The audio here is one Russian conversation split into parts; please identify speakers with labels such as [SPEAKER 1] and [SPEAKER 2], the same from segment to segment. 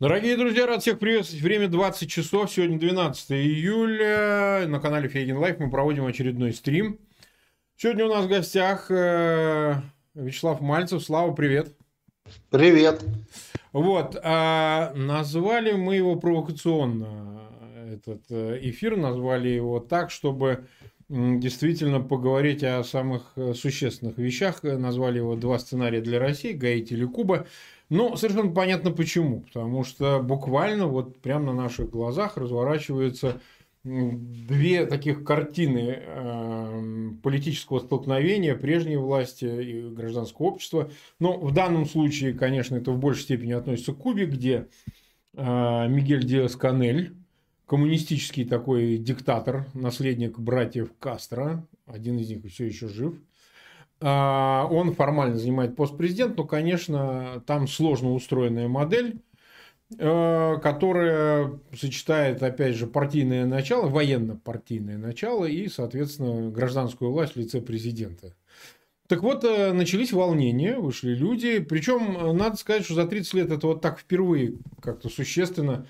[SPEAKER 1] Дорогие друзья, рад всех приветствовать. Время 20 часов. Сегодня 12 июля. На канале Фейгин Live мы проводим очередной стрим. Сегодня у нас в гостях э, Вячеслав Мальцев. Слава, привет.
[SPEAKER 2] Привет.
[SPEAKER 1] Вот. А назвали мы его провокационно, этот э, эфир. Назвали его так, чтобы действительно поговорить о самых э, существенных вещах. Назвали его «Два сценария для России», «Гаити» или «Куба». Ну, совершенно понятно почему. Потому что буквально вот прямо на наших глазах разворачиваются две таких картины э, политического столкновения прежней власти и гражданского общества. Но в данном случае, конечно, это в большей степени относится к Кубе, где э, Мигель Диас Канель, коммунистический такой диктатор, наследник братьев Кастро, один из них все еще жив, он формально занимает пост президента, но, конечно, там сложно устроенная модель, э, которая сочетает, опять же, партийное начало, военно-партийное начало и, соответственно, гражданскую власть в лице президента. Так вот, э, начались волнения, вышли люди. Причем, э, надо сказать, что за 30 лет это вот так впервые как-то существенно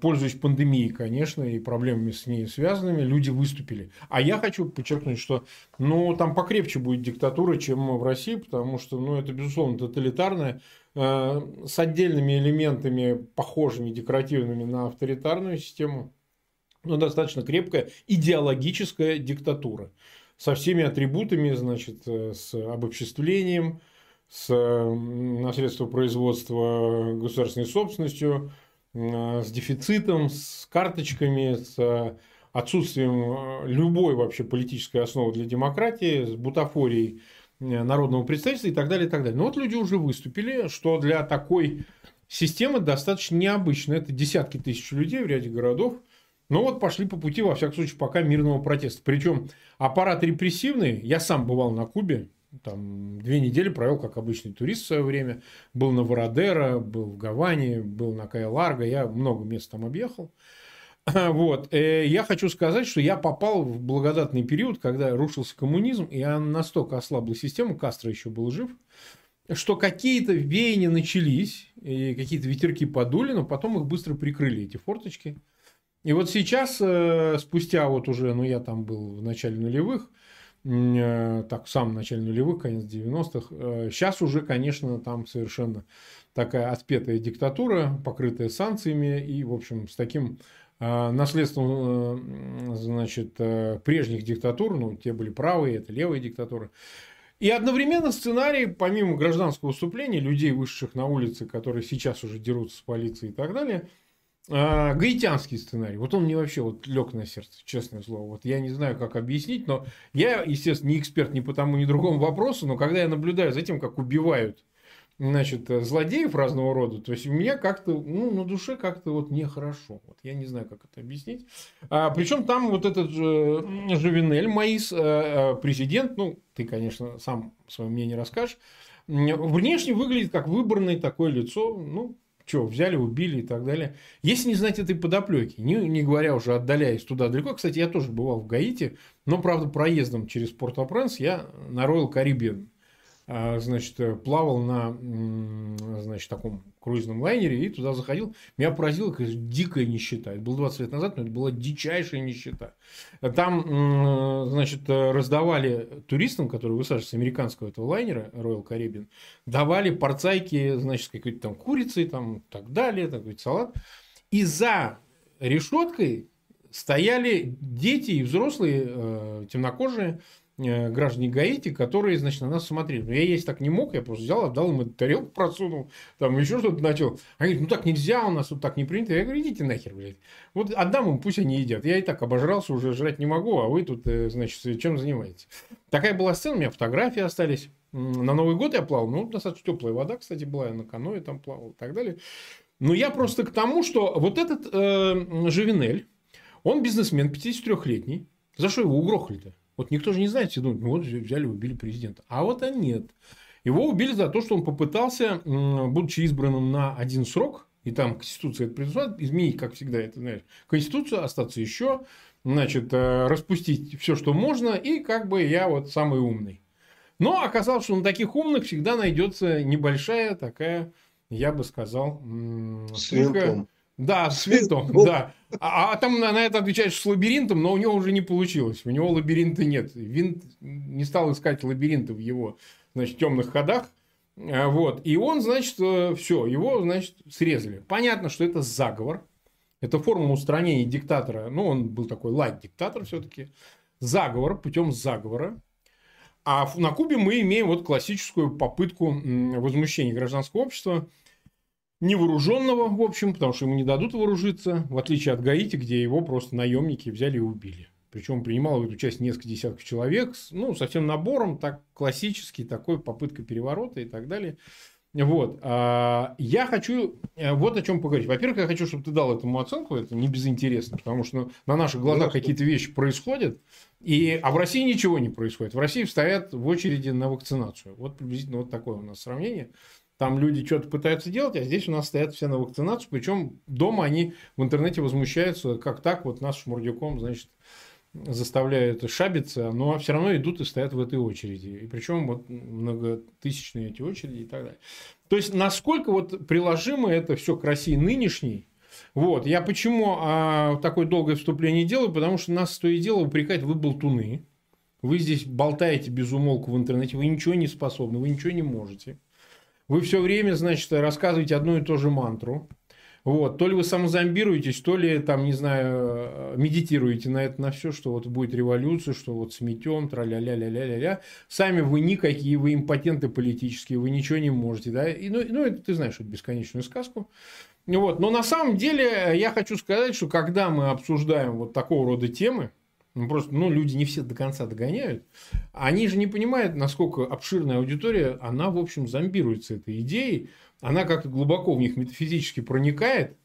[SPEAKER 1] пользуясь пандемией, конечно, и проблемами с ней связанными, люди выступили. А я хочу подчеркнуть, что ну, там покрепче будет диктатура, чем в России, потому что ну, это, безусловно, тоталитарная, э, с отдельными элементами, похожими, декоративными на авторитарную систему, но достаточно крепкая идеологическая диктатура со всеми атрибутами, значит, э, с обобществлением, с на средства производства государственной собственностью, с дефицитом, с карточками, с отсутствием э, любой вообще политической основы для демократии, с бутафорией э, народного представительства и так далее, и так далее. Но вот люди уже выступили, что для такой системы достаточно необычно. Это десятки тысяч людей в ряде городов. Но вот пошли по пути, во всяком случае, пока мирного протеста. Причем аппарат репрессивный, я сам бывал на Кубе, там две недели провел как обычный турист в свое время. Был на Вородеро, был в Гаване, был на Кая-Ларго. Я много мест там объехал. Вот. Э, я хочу сказать, что я попал в благодатный период, когда рушился коммунизм, и настолько ослабла система, Кастро еще был жив, что какие-то веяния начались, и какие-то ветерки подули, но потом их быстро прикрыли, эти форточки. И вот сейчас, э, спустя вот уже, ну я там был в начале нулевых, так, в самом начале нулевых, конец 90-х. Сейчас э, уже, конечно, там совершенно такая отпетая диктатура, покрытая санкциями и, в общем, с таким э, наследством, значит, прежних диктатур, ну, те были правые, это левые диктатуры. И одновременно сценарий, помимо гражданского выступления, людей, вышедших на улицы, которые сейчас уже дерутся с полицией и так далее – а, гаитянский сценарий. Вот он мне вообще вот лег на сердце, честное слово. Вот я не знаю, как объяснить, но я, естественно, не эксперт ни по тому, ни другому вопросу, но когда я наблюдаю за тем, как убивают значит, злодеев разного рода, то есть у меня как-то, ну, на душе как-то вот нехорошо. Вот я не знаю, как это объяснить. А, причем там вот этот же Жувенель Маис, э, э, президент, ну, ты, конечно, сам свое мнение расскажешь, внешне выглядит как выборное такое лицо, ну, что, взяли, убили и так далее. Если не знать этой подоплеки, не, не говоря уже отдаляясь туда далеко, кстати, я тоже бывал в Гаити, но, правда, проездом через Порт-о-Пренс я на Royal Caribbean значит, плавал на значит, таком круизном лайнере и туда заходил. Меня поразила конечно, дикая нищета. Это было 20 лет назад, но это была дичайшая нищета. Там, значит, раздавали туристам, которые высаживаются с американского этого лайнера Royal Caribbean, давали порцайки, значит, какой-то там курицей, там, так далее, такой салат. И за решеткой стояли дети и взрослые э, темнокожие Э, граждане Гаити, которые, значит, на нас смотрели. Но я есть так не мог, я просто взял, отдал им тарелку, просунул, там еще что-то начал. Они говорят, ну так нельзя, у нас вот так не принято. Я говорю, идите нахер, блядь. Вот отдам им, пусть они едят. Я и так обожрался, уже жрать не могу, а вы тут, э, значит, чем занимаетесь? Такая была сцена, у меня фотографии остались. На Новый год я плавал, ну, достаточно теплая вода, кстати, была, я на каное там плавал и так далее. Но я просто к тому, что вот этот э, Живинель, он бизнесмен 53-летний, за что его угрохали-то? Вот никто же не знает, все думают, ну вот взяли, убили президента. А вот а нет. Его убили за то, что он попытался, будучи избранным на один срок, и там Конституция это предусматривает, изменить, как всегда, это знаешь, Конституцию, остаться еще, значит, э, распустить все, что можно, и как бы я вот самый умный. Но оказалось, что на таких умных всегда найдется небольшая такая я бы сказал,
[SPEAKER 2] с только...
[SPEAKER 1] Да, с винтом, да. А, а там на, на это отвечаешь с лабиринтом, но у него уже не получилось. У него лабиринта нет. Винт не стал искать лабиринты в его значит, темных ходах. А, вот. И он, значит, э, все, его, значит, срезали. Понятно, что это заговор. Это форма устранения диктатора. Ну, он был такой лайт-диктатор все-таки. Заговор путем заговора. А на Кубе мы имеем вот классическую попытку возмущения гражданского общества – невооруженного, в общем, потому что ему не дадут вооружиться, в отличие от Гаити, где его просто наемники взяли и убили. Причем принимало в эту часть несколько десятков человек, ну, со всем набором, так классический, такой попытка переворота и так далее. Вот. А, я хочу э, вот о чем поговорить. Во-первых, я хочу, чтобы ты дал этому оценку, это не безинтересно, потому что на наших глазах какие-то вещи происходят, и, а в России ничего не происходит. В России стоят в очереди на вакцинацию. Вот приблизительно вот такое у нас сравнение. Там люди что-то пытаются делать, а здесь у нас стоят все на вакцинацию. Причем дома они в интернете возмущаются, как так, вот нас шмурдюком, значит, заставляют шабиться, но все равно идут и стоят в этой очереди. И причем вот многотысячные эти очереди и так далее. То есть, насколько вот приложимо это все к России нынешней, вот, я почему а, такое долгое вступление делаю, потому что нас то и дело упрекать, вы болтуны, вы здесь болтаете без умолку в интернете, вы ничего не способны, вы ничего не можете. Вы все время, значит, рассказываете одну и ту же мантру. Вот. То ли вы самозомбируетесь, то ли, там, не знаю, медитируете на это, на все, что вот будет революция, что вот сметем, тра-ля-ля-ля-ля-ля-ля. Сами вы никакие, вы импотенты политические, вы ничего не можете. Да? И, ну, ну, это ты знаешь эту бесконечную сказку. Вот. Но на самом деле я хочу сказать, что когда мы обсуждаем вот такого рода темы, ну, просто, ну, люди не все до конца догоняют. Они же не понимают, насколько обширная аудитория, она, в общем, зомбируется этой идеей. Она как-то глубоко в них метафизически проникает,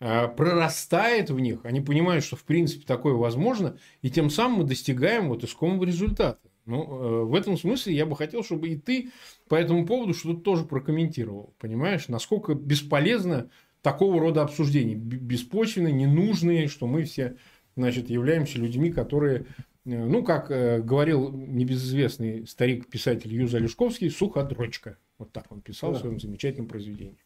[SPEAKER 1] а, прорастает в них. Они понимают, что, в принципе, такое возможно. И тем самым мы достигаем вот искомого результата. Ну, э, в этом смысле я бы хотел, чтобы и ты по этому поводу что-то тоже прокомментировал. Понимаешь, насколько бесполезно такого рода обсуждения. Беспочвенные, ненужные, что мы все значит, являемся людьми, которые, э, ну, как э, говорил небезызвестный старик-писатель Юза Лешковский, суходрочка. Вот так он писал да. в своем замечательном произведении.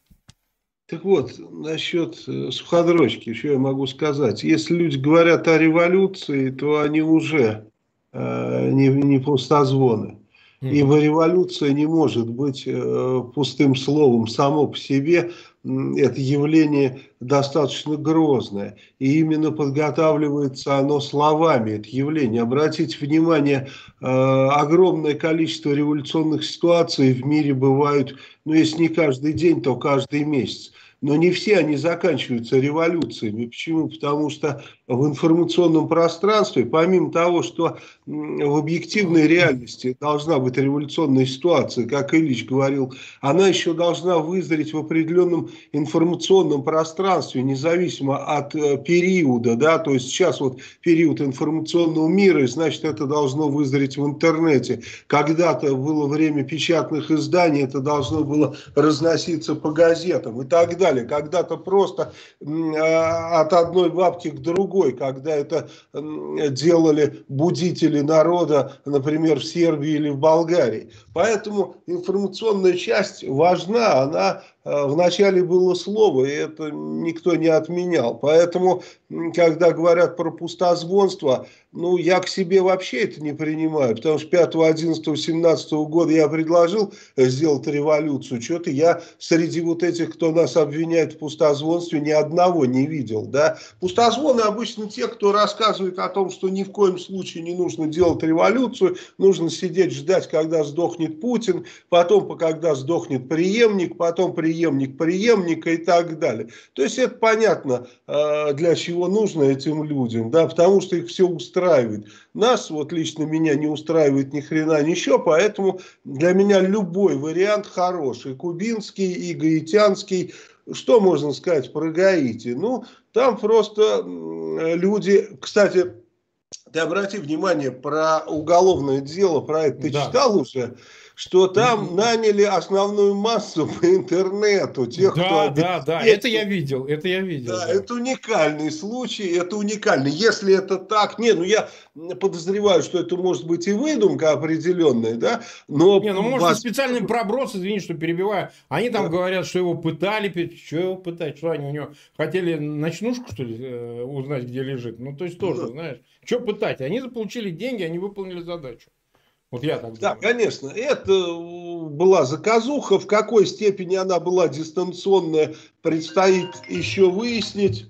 [SPEAKER 2] Так вот, насчет э, суходрочки, что я могу сказать. Если люди говорят о революции, то они уже э, не, не пустозвоны. Ибо революция не может быть э, пустым словом само по себе. Это явление достаточно грозное. И именно подготавливается оно словами, это явление. Обратите внимание, э, огромное количество революционных ситуаций в мире бывают, ну если не каждый день, то каждый месяц. Но не все они заканчиваются революциями. Почему? Потому что в информационном пространстве, помимо того, что в объективной реальности должна быть революционная ситуация, как Ильич говорил, она еще должна вызреть в определенном информационном пространстве, независимо от э, периода. Да? То есть сейчас вот период информационного мира, и значит это должно вызреть в интернете. Когда-то было время печатных изданий, это должно было разноситься по газетам и так далее. Когда-то просто а, от одной бабки к другой, когда это делали будители народа, например, в Сербии или в Болгарии. Поэтому информационная часть важна, она вначале было слово, и это никто не отменял. Поэтому, когда говорят про пустозвонство, ну, я к себе вообще это не принимаю, потому что 5, 11, 17 года я предложил сделать революцию. Что-то я среди вот этих, кто нас обвиняет в пустозвонстве, ни одного не видел. Да? Пустозвоны обычно те, кто рассказывает о том, что ни в коем случае не нужно делать революцию, нужно сидеть ждать, когда сдохнет Путин, потом, когда сдохнет преемник, потом преемник преемник преемника и так далее. То есть это понятно, э, для чего нужно этим людям, да, потому что их все устраивает. Нас, вот лично меня, не устраивает ни хрена ничего, поэтому для меня любой вариант хороший. Кубинский, и гаитянский, что можно сказать про Гаити? Ну, там просто люди, кстати, ты обрати внимание про уголовное дело, про это ты да. читал уже? Что там наняли основную массу по интернету. Тех,
[SPEAKER 1] да, кто да, да, это я видел, это я видел.
[SPEAKER 2] Да, да, это уникальный случай, это уникальный. Если это так, не, ну я подозреваю, что это может быть и выдумка определенная, да, но...
[SPEAKER 1] Не, ну может вас... специальный проброс, извини, что перебиваю, они там да. говорят, что его пытали, что его пытать, что они у него хотели ночнушку, что ли, э, узнать, где лежит, ну то есть тоже, да. знаешь, что пытать, они заполучили деньги, они выполнили задачу.
[SPEAKER 2] Вот я так Да, конечно. Это была заказуха. В какой степени она была дистанционная, предстоит еще выяснить.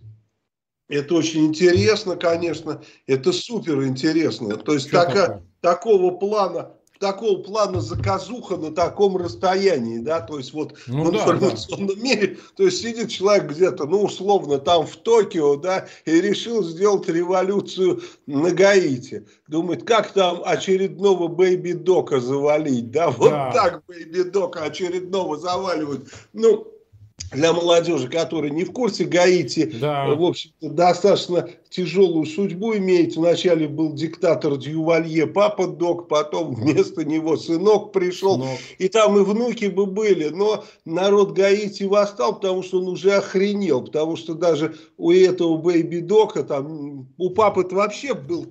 [SPEAKER 2] Это очень интересно, конечно. Это супер интересно. То есть така, такого плана такого плана заказуха на таком расстоянии, да, то есть вот ну, в информационном да. мире, то есть сидит человек где-то, ну, условно, там в Токио, да, и решил сделать революцию на Гаити. Думает, как там очередного Бэйби Дока завалить, да, вот да. так Бэйби Дока очередного заваливают. Ну, для молодежи, которая не в курсе, Гаити, да. в общем-то, достаточно тяжелую судьбу имеет. Вначале был диктатор Дювалье, папа док, потом вместо него сынок пришел, сынок. и там и внуки бы были. Но народ Гаити восстал, потому что он уже охренел, потому что даже у этого бэйби дока, там, у папы-то вообще был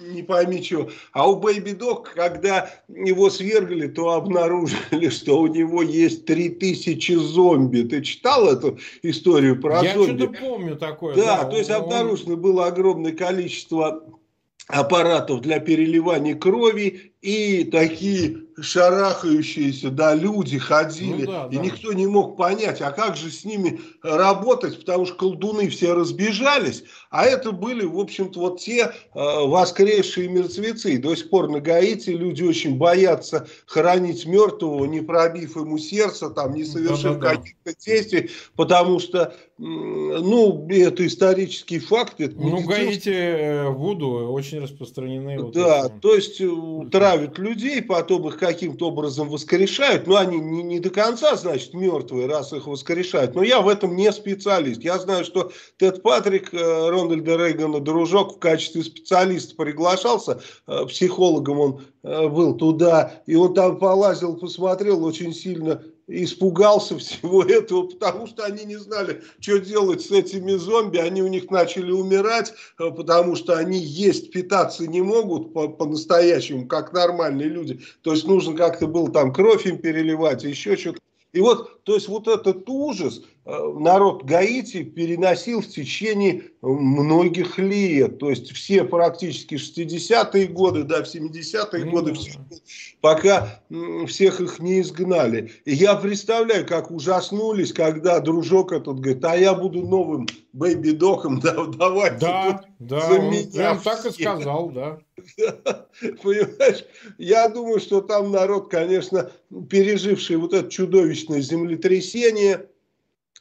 [SPEAKER 2] не пойми что. А у Бэйби Док, когда его свергли, то обнаружили, что у него есть 3000 зомби. Ты читал эту историю про
[SPEAKER 1] Я
[SPEAKER 2] зомби?
[SPEAKER 1] Я что-то помню такое.
[SPEAKER 2] Да, да то есть обнаружено было огромное количество аппаратов для переливания крови и такие шарахающиеся, да, люди ходили, ну, да, и да. никто не мог понять, а как же с ними работать, потому что колдуны все разбежались, а это были, в общем-то, вот те э, воскресшие мертвецы. До сих пор на Гаити люди очень боятся хоронить мертвого, не пробив ему сердце, там, не совершив да, да, каких-то действий, потому что, ну, это исторический факт. Это
[SPEAKER 1] ну, Гаити э, Вуду очень распространены.
[SPEAKER 2] Вот да, эти. то есть э, травят людей, потом их каким-то образом воскрешают, но они не, не до конца, значит, мертвые, раз их воскрешают. Но я в этом не специалист. Я знаю, что Тед Патрик, э, Рональда Рейгана дружок, в качестве специалиста приглашался, э, психологом он э, был туда, и он там полазил, посмотрел, очень сильно испугался всего этого, потому что они не знали, что делать с этими зомби. Они у них начали умирать, э, потому что они есть, питаться не могут по-настоящему, по как нормальные люди. То есть нужно как-то было там кровь им переливать, еще что-то. И вот, то есть вот этот ужас народ Гаити переносил в течение многих лет. То есть все практически 60-е годы, да, в 70-е mm годы, все, пока всех их не изгнали. И я представляю, как ужаснулись, когда дружок этот говорит, а я буду новым бэйби-доком, да, давайте
[SPEAKER 1] да, да, за он меня прям так и сказал, да.
[SPEAKER 2] Понимаешь, я думаю, что там народ, конечно, переживший вот это чудовищное землетрясение,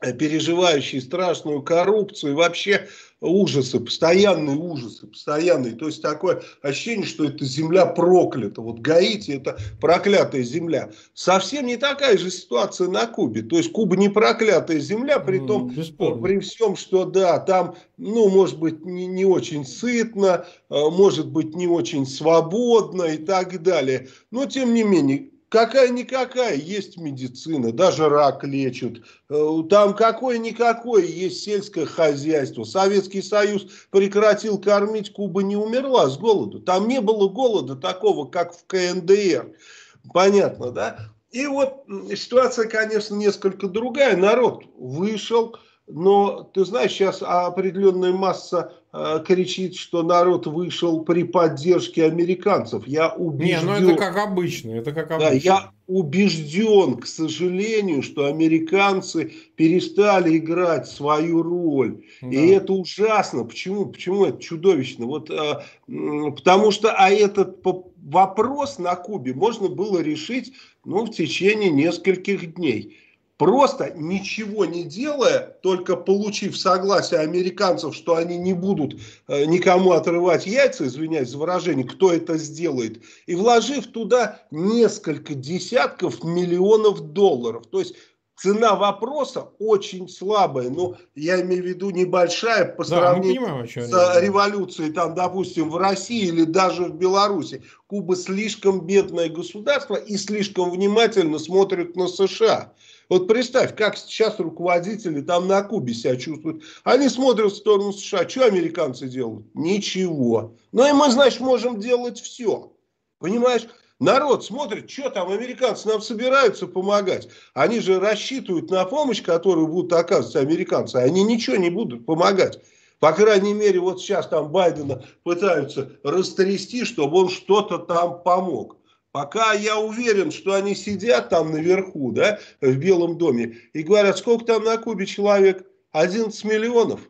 [SPEAKER 2] переживающий страшную коррупцию, вообще ужасы, постоянные ужасы, постоянные. То есть такое ощущение, что это земля проклята. Вот Гаити это проклятая земля. Совсем не такая же ситуация на Кубе. То есть Куба не проклятая земля, при том, mm, при всем, что да, там, ну, может быть, не, не очень сытно, э, может быть, не очень свободно и так далее. Но, тем не менее, Какая-никакая есть медицина, даже рак лечат. Э, там какое-никакое есть сельское хозяйство. Советский Союз прекратил кормить, Куба не умерла с голоду. Там не было голода такого, как в КНДР. Понятно, да? И вот ситуация, конечно, несколько другая. Народ вышел, но ты знаешь, сейчас определенная масса кричит, что народ вышел при поддержке американцев. Я убежден. Не,
[SPEAKER 1] ну это как обычно, это как обычно.
[SPEAKER 2] Да, я убежден, к сожалению, что американцы перестали играть свою роль. Да. И это ужасно. Почему? Почему это чудовищно? Вот, э, потому что а этот вопрос на Кубе можно было решить ну, в течение нескольких дней просто ничего не делая, только получив согласие американцев, что они не будут э, никому отрывать яйца, извиняюсь за выражение, кто это сделает, и вложив туда несколько десятков миллионов долларов. То есть цена вопроса очень слабая. Ну, я имею в виду небольшая по да, сравнению понимаем, с революцией, там, допустим, в России или даже в Беларуси. Куба слишком бедное государство и слишком внимательно смотрит на США. Вот представь, как сейчас руководители там на Кубе себя чувствуют. Они смотрят в сторону США. Что американцы делают? Ничего. Ну и мы, значит, можем делать все. Понимаешь? Народ смотрит, что там американцы нам собираются помогать. Они же рассчитывают на помощь, которую будут оказывать американцы. Они ничего не будут помогать. По крайней мере, вот сейчас там Байдена пытаются растрясти, чтобы он что-то там помог. Пока я уверен, что они сидят там наверху, да, в Белом доме, и говорят, сколько там на Кубе человек? 11 миллионов.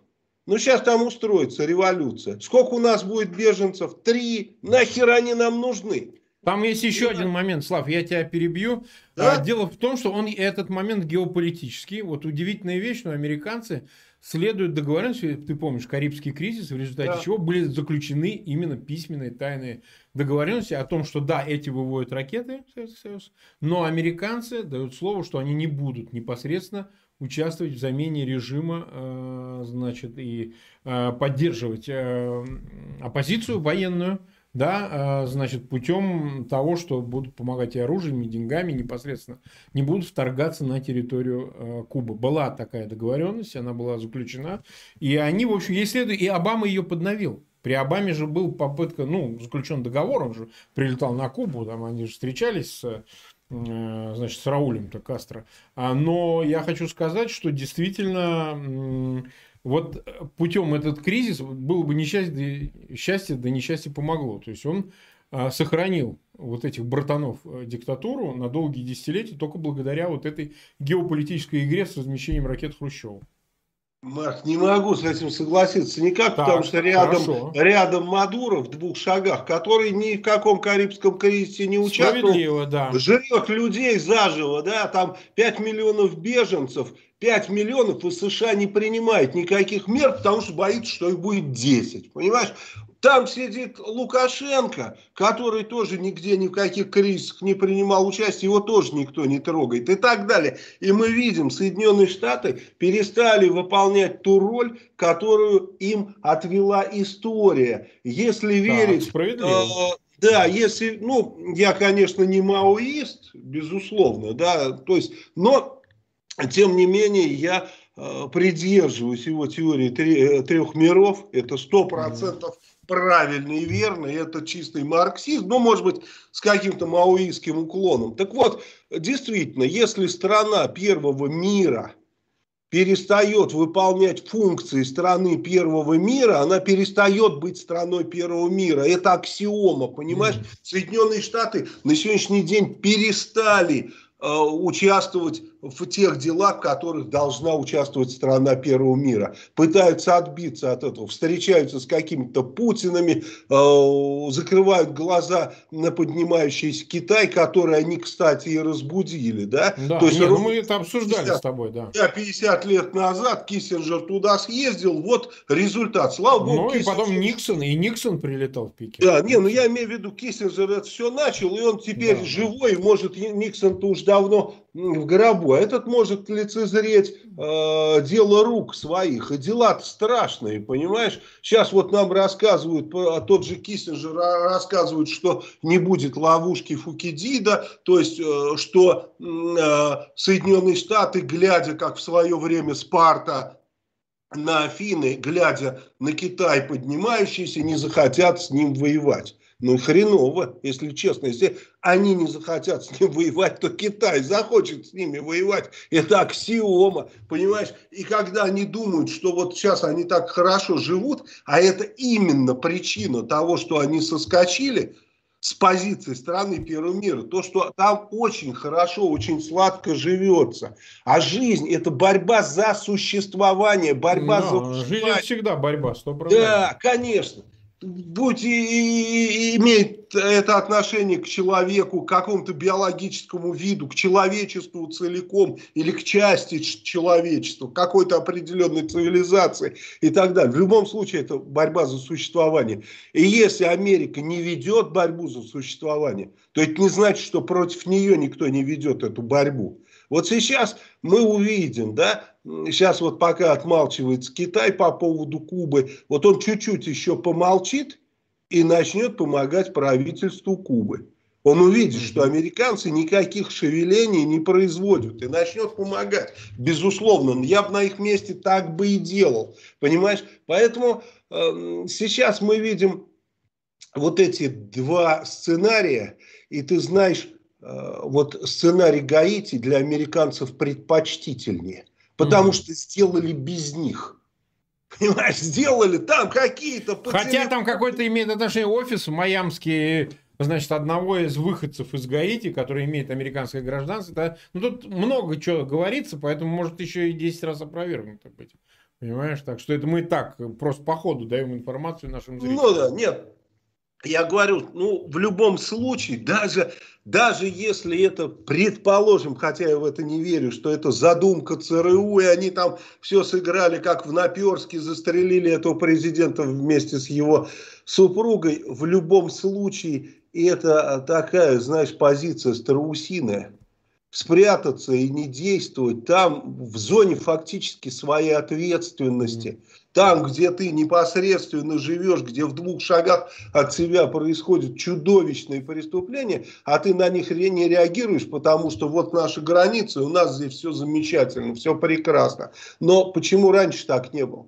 [SPEAKER 2] Ну, сейчас там устроится революция. Сколько у нас будет беженцев? Три. Нахер они нам нужны?
[SPEAKER 1] Там есть еще один момент, Слав, я тебя перебью. Да? А, дело в том, что он этот момент геополитический. Вот удивительная вещь, но американцы следуют договоренности, ты помнишь, Карибский кризис, в результате да. чего были заключены именно письменные тайные договоренности о том, что да, эти выводят ракеты но американцы дают слово, что они не будут непосредственно участвовать в замене режима, э, значит, и э, поддерживать э, оппозицию военную, да, значит, путем того, что будут помогать и оружием, и деньгами непосредственно, не будут вторгаться на территорию Кубы. Была такая договоренность, она была заключена, и они, в общем, ей следует, и Обама ее подновил. При Обаме же был попытка, ну, заключен договор, он же прилетал на Кубу, там они же встречались с, э, значит, с Раулем-то Кастро. А, но я хочу сказать, что действительно вот путем этот кризис было бы несчастье, счастье, да несчастье помогло. То есть он а, сохранил вот этих братанов э, диктатуру на долгие десятилетия только благодаря вот этой геополитической игре с размещением ракет Хрущева.
[SPEAKER 2] Марк, не могу с этим согласиться никак, так, потому что рядом, рядом Мадуров в двух шагах, который ни в каком карибском кризисе не участвовал, да. жрет людей заживо, да, там 5 миллионов беженцев, 5 миллионов и США не принимает никаких мер, потому что боится, что их будет 10, понимаешь? Там сидит Лукашенко, который тоже нигде ни в каких кризисах не принимал участие, его тоже никто не трогает и так далее. И мы видим, Соединенные Штаты перестали выполнять ту роль, которую им отвела история. Если верить... Да, э, да, если, ну, я, конечно, не маоист, безусловно, да, то есть, но, тем не менее, я э, придерживаюсь его теории э, трех миров, это сто процентов правильно и верно, и это чистый марксизм, но, может быть, с каким-то маоистским уклоном. Так вот, действительно, если страна первого мира перестает выполнять функции страны первого мира, она перестает быть страной первого мира. Это аксиома, понимаешь? Mm-hmm. Соединенные Штаты на сегодняшний день перестали участвовать в тех делах, в которых должна участвовать страна первого мира. Пытаются отбиться от этого, встречаются с какими-то Путинами, э, закрывают глаза на поднимающийся Китай, который они, кстати, и разбудили. Да,
[SPEAKER 1] да То есть, нет, ну мы это обсуждали 50, с тобой. Да.
[SPEAKER 2] да, 50 лет назад Киссинджер туда съездил, вот результат. Слава богу.
[SPEAKER 1] Ну и потом Никсон, и Никсон прилетал в Пекин.
[SPEAKER 2] Да, не, ну я имею в виду, Киссинджер это все начал, и он теперь да. живой, может Никсон-то уж давно в гробу. А этот может лицезреть э, дело рук своих. И дела страшные, понимаешь? Сейчас вот нам рассказывают, а тот же Киссинджер рассказывает, что не будет ловушки Фукидида, то есть, э, что э, Соединенные Штаты, глядя, как в свое время Спарта на Афины, глядя на Китай поднимающийся, не захотят с ним воевать. Ну хреново, если честно. Если они не захотят с ним воевать, то Китай захочет с ними воевать. Это аксиома, понимаешь? И когда они думают, что вот сейчас они так хорошо живут, а это именно причина того, что они соскочили с позиции страны первого мира, то, что там очень хорошо, очень сладко живется. А жизнь – это борьба за существование, борьба Но,
[SPEAKER 1] за... Жизнь – всегда борьба, 100%.
[SPEAKER 2] Да, конечно будь и, и, имеет это отношение к человеку, к какому-то биологическому виду, к человечеству целиком или к части человечества, какой-то определенной цивилизации и так далее. В любом случае это борьба за существование. И если Америка не ведет борьбу за существование, то это не значит, что против нее никто не ведет эту борьбу. Вот сейчас мы увидим, да, сейчас вот пока отмалчивается Китай по поводу Кубы, вот он чуть-чуть еще помолчит и начнет помогать правительству Кубы. Он увидит, что американцы никаких шевелений не производят и начнет помогать. Безусловно, я бы на их месте так бы и делал. Понимаешь? Поэтому э, сейчас мы видим вот эти два сценария, и ты знаешь, вот сценарий Гаити для американцев предпочтительнее, потому mm-hmm. что сделали без них.
[SPEAKER 1] Понимаешь, сделали там какие-то... Хотя там какой-то имеет отношение офис майамский значит, одного из выходцев из Гаити, который имеет американское гражданство. Да? Ну, тут много чего говорится, поэтому может еще и 10 раз опровергнуто быть. Понимаешь? Так что это мы и так просто по ходу даем информацию нашим зрителям.
[SPEAKER 2] Ну да, нет. Я говорю, ну, в любом случае, даже, даже если это, предположим, хотя я в это не верю, что это задумка ЦРУ, и они там все сыграли, как в Наперске, застрелили этого президента вместе с его супругой, в любом случае это такая, знаешь, позиция страусиная. Спрятаться и не действовать там, в зоне фактически своей ответственности. Там, где ты непосредственно живешь, где в двух шагах от себя происходят чудовищные преступления, а ты на них не реагируешь, потому что вот наши границы, у нас здесь все замечательно, все прекрасно. Но почему раньше так не было?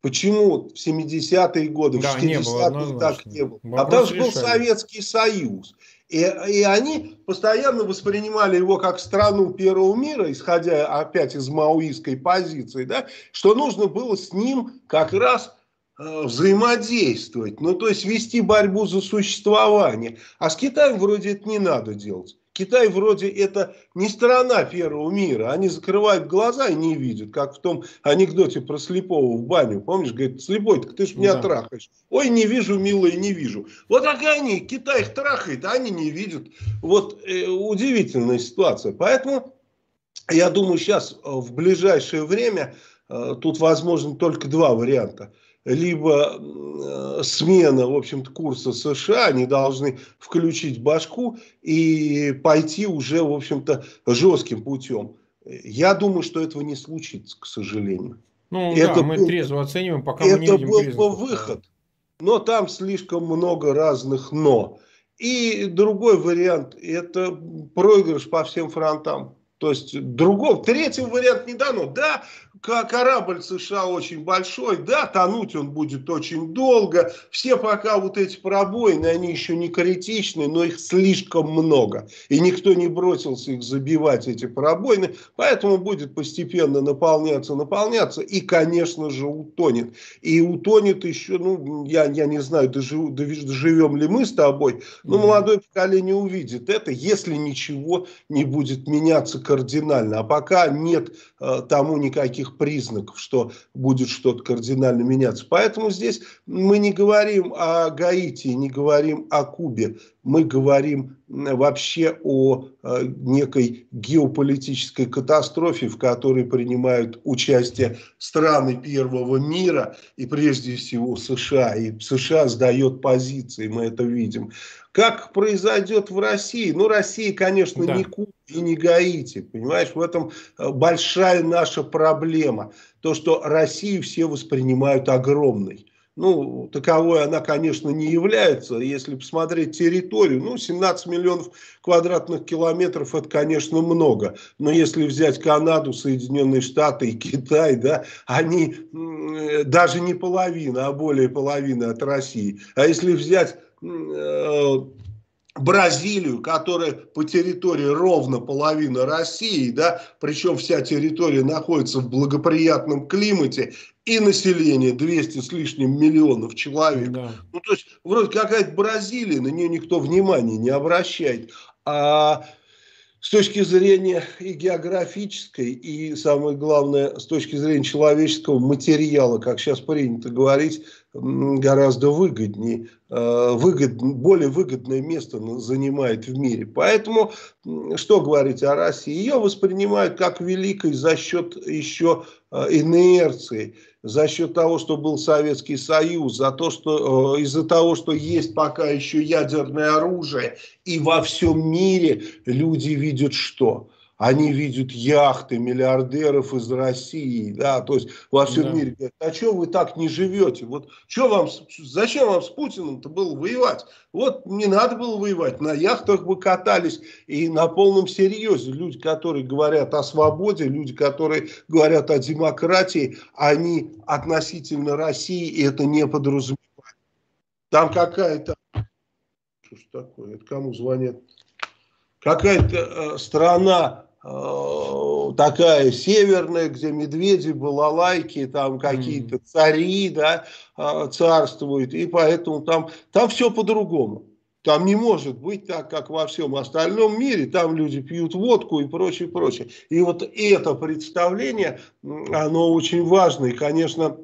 [SPEAKER 2] Почему в 70-е годы, да, в 60-е так не было? А там же был Советский Союз. И, и они постоянно воспринимали его как страну первого мира, исходя опять из маоистской позиции, да, что нужно было с ним как раз э, взаимодействовать, ну то есть вести борьбу за существование. А с Китаем вроде это не надо делать. Китай вроде это не страна первого мира. Они закрывают глаза и не видят, как в том анекдоте про слепого в баню. Помнишь, говорит, слепой, так ты ж меня да. трахаешь. Ой, не вижу, милая, не вижу. Вот так они, Китай их трахает, а они не видят. Вот э, удивительная ситуация. Поэтому я думаю, сейчас э, в ближайшее время э, тут возможно только два варианта – либо э, смена, в общем-то, курса США, они должны включить башку и пойти уже, в общем-то, жестким путем. Я думаю, что этого не случится, к сожалению.
[SPEAKER 1] Ну это да, мы был, трезво оцениваем, пока мы
[SPEAKER 2] не видим Это был бы выход, но там слишком много разных «но». И другой вариант – это проигрыш по всем фронтам. То есть другого, третьего варианта не дано. Да, корабль США очень большой, да, тонуть он будет очень долго. Все пока вот эти пробоины, они еще не критичны, но их слишком много. И никто не бросился их забивать, эти пробоины. Поэтому будет постепенно наполняться, наполняться. И, конечно же, утонет. И утонет еще, ну, я, я не знаю, дожив, доживем ли мы с тобой, но молодое поколение увидит это, если ничего не будет меняться кардинально. А пока нет э, тому никаких признаков, что будет что-то кардинально меняться. Поэтому здесь мы не говорим о Гаити, не говорим о Кубе. Мы говорим вообще о э, некой геополитической катастрофе, в которой принимают участие страны первого мира и прежде всего США. И США сдает позиции, мы это видим. Как произойдет в России? Ну, Россия, конечно, да. не Куба и не Гаити. Понимаешь, в этом э, большая наша проблема. То, что Россию все воспринимают огромной. Ну, таковой она, конечно, не является. Если посмотреть территорию, ну, 17 миллионов квадратных километров, это, конечно, много. Но если взять Канаду, Соединенные Штаты и Китай, да, они даже не половина, а более половины от России. А если взять Э, Бразилию, которая по территории ровно половина России, да, причем вся территория находится в благоприятном климате, и население 200 с лишним миллионов человек. Да. Ну, то есть, вроде какая-то Бразилия, на нее никто внимания не обращает. А с точки зрения и географической, и самое главное, с точки зрения человеческого материала, как сейчас принято говорить, гораздо выгоднее, э, выгод, более выгодное место занимает в мире. Поэтому, что говорить о России? Ее воспринимают как великой за счет еще э, инерции, за счет того, что был Советский Союз, за то, что э, из-за того, что есть пока еще ядерное оружие, и во всем мире люди видят что? Они видят яхты миллиардеров из России, да, то есть во всем да. мире говорят, а что вы так не живете? Вот что вам, зачем вам с Путиным-то было воевать? Вот не надо было воевать, на яхтах вы катались и на полном серьезе. Люди, которые говорят о свободе, люди, которые говорят о демократии, они относительно России это не подразумевают. Там какая-то... Что ж такое? Это кому звонят? Какая-то э, страна такая северная, где медведи, балалайки, там какие-то цари, да, э, царствуют, и поэтому там, там все по-другому. Там не может быть так, как во всем остальном мире. Там люди пьют водку и прочее, прочее. И вот это представление, оно очень важно. И, конечно,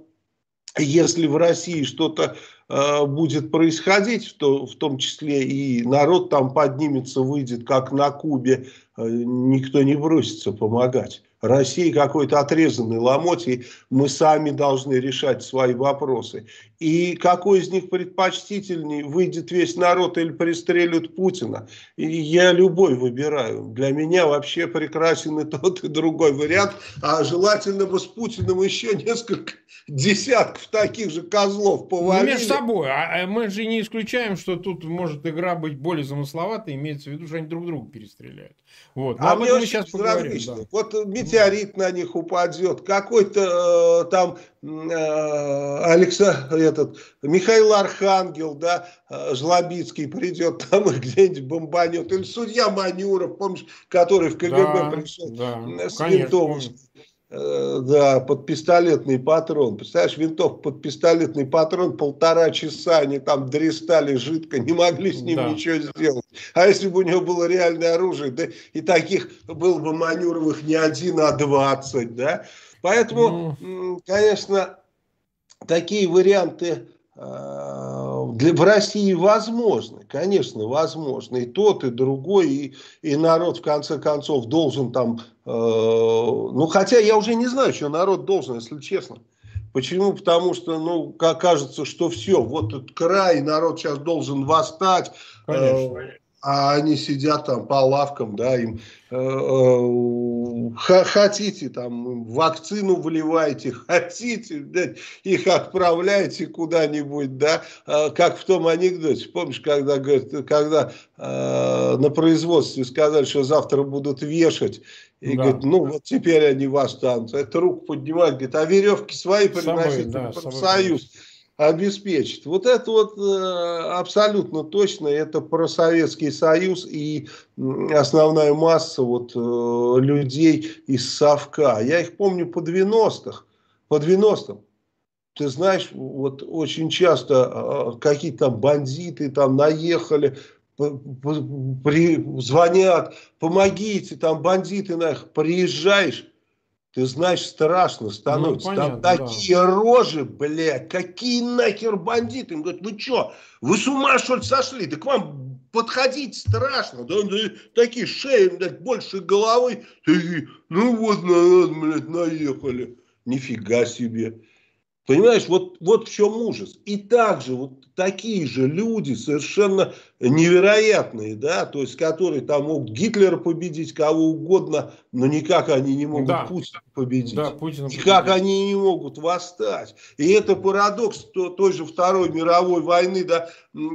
[SPEAKER 2] если в России что-то э, будет происходить, в, то, в том числе и народ там поднимется, выйдет, как на Кубе, Э, никто не бросится помогать. Россия какой-то отрезанный ломоть, и мы сами должны решать свои вопросы. И какой из них предпочтительнее, выйдет весь народ или пристрелят Путина? И я любой выбираю. Для меня вообще прекрасен и тот, и другой вариант. А желательно бы с Путиным еще несколько десятков таких же козлов ну, повалили.
[SPEAKER 1] Ну, между собой. А, а мы же не исключаем, что тут может игра быть более замысловатой, имеется в виду, что они друг друга перестреляют. Вот.
[SPEAKER 2] Но а мне мы сейчас поговорим. Да. Вот метеорит на них упадет, какой-то э, там э, Александр, этот, Михаил Архангел, да, э, Жлобицкий придет там и где-нибудь бомбанет, или судья Манюров, помнишь, который в КГБ да, пришел да, с винтом. Э, да, под пистолетный патрон. Представляешь, винтовка под пистолетный патрон полтора часа они там дрестали жидко, не могли с ним да. ничего сделать. А если бы у него было реальное оружие, да и таких было бы Манюровых не один, а двадцать, да. Поэтому, ну... конечно, такие варианты э, для, в России возможны, конечно, возможно. И тот, и другой, и, и народ, в конце концов, должен там Э, ну, хотя я уже не знаю, что народ должен, если честно. Почему? Потому что, ну, как кажется, что все, вот этот край, народ сейчас должен восстать. Конечно. Э, а они сидят там по лавкам, да, им э, э, хотите там вакцину вливаете, хотите, блядь, их отправляете куда-нибудь, да, э, как в том анекдоте, помнишь, когда, говорит, когда э, на производстве сказали, что завтра будут вешать, и да. говорит, ну вот теперь они восстанут, это руку поднимают, говорит, а веревки свои приносить да, в профсоюз обеспечить. Вот это вот э, абсолютно точно, это про Советский Союз и основная масса вот э, людей из Совка. Я их помню по 90-х, по 90-м. Ты знаешь, вот очень часто э, какие-то бандиты там наехали, при, звонят, помогите, там бандиты, нах, приезжаешь, ты знаешь, страшно становится. Ну, понятно, Там такие да. рожи, блядь, какие нахер бандиты. Им говорят, вы что, вы с ума что ли сошли? Да к вам подходить страшно. Да, да, такие шеи, блядь, больше головы. Такие, ну вот на нас, блядь, наехали. Нифига себе. Понимаешь, вот, вот в чем ужас. И также вот такие же люди совершенно невероятные, да, то есть которые там могут Гитлера победить, кого угодно, но никак они не могут да. Путина победить. Да, Путина никак победить. они не могут восстать. И это парадокс той же Второй мировой войны, да,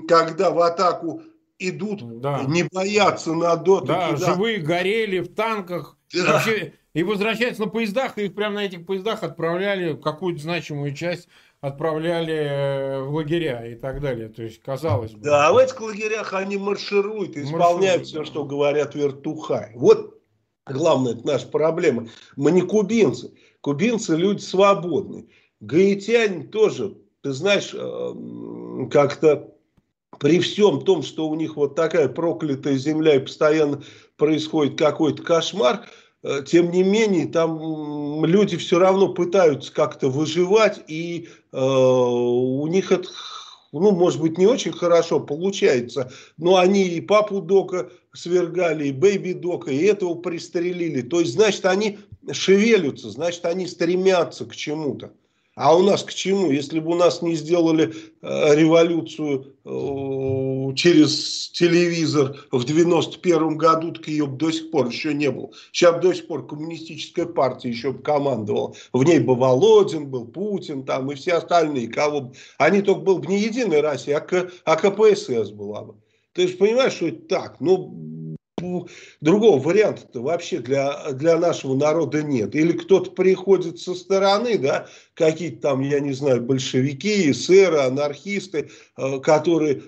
[SPEAKER 2] когда в атаку идут, да. не боятся на доту.
[SPEAKER 1] Да, живые горели в танках. Да. Вообще, и возвращаются на поездах, и их прямо на этих поездах отправляли, какую-то значимую часть отправляли э, в лагеря и так далее. То есть, казалось бы.
[SPEAKER 2] Да, а в этих лагерях они маршируют и исполняют все, что говорят вертухай. Вот главная наша проблема. Мы не кубинцы. Кубинцы люди свободные. Гаитяне тоже, ты знаешь, э, как-то при всем том, что у них вот такая проклятая земля и постоянно происходит какой-то кошмар, тем не менее, там люди все равно пытаются как-то выживать, и э, у них это, ну, может быть, не очень хорошо получается, но они и папу Дока свергали, и Бэйби Дока, и этого пристрелили. То есть, значит, они шевелятся, значит, они стремятся к чему-то. А у нас к чему? Если бы у нас не сделали э, революцию э, через телевизор в 91 году, так ее до сих пор еще не было. Сейчас до сих пор коммунистическая партия еще бы командовала. В ней бы Володин был, Путин там и все остальные. Кого бы. Они только был бы не Единой России, а, К, а КПСС была бы. Ты же понимаешь, что это так? Ну, другого варианта-то вообще для, для нашего народа нет. Или кто-то приходит со стороны, да, какие-то там, я не знаю, большевики, эсеры, анархисты, э, которые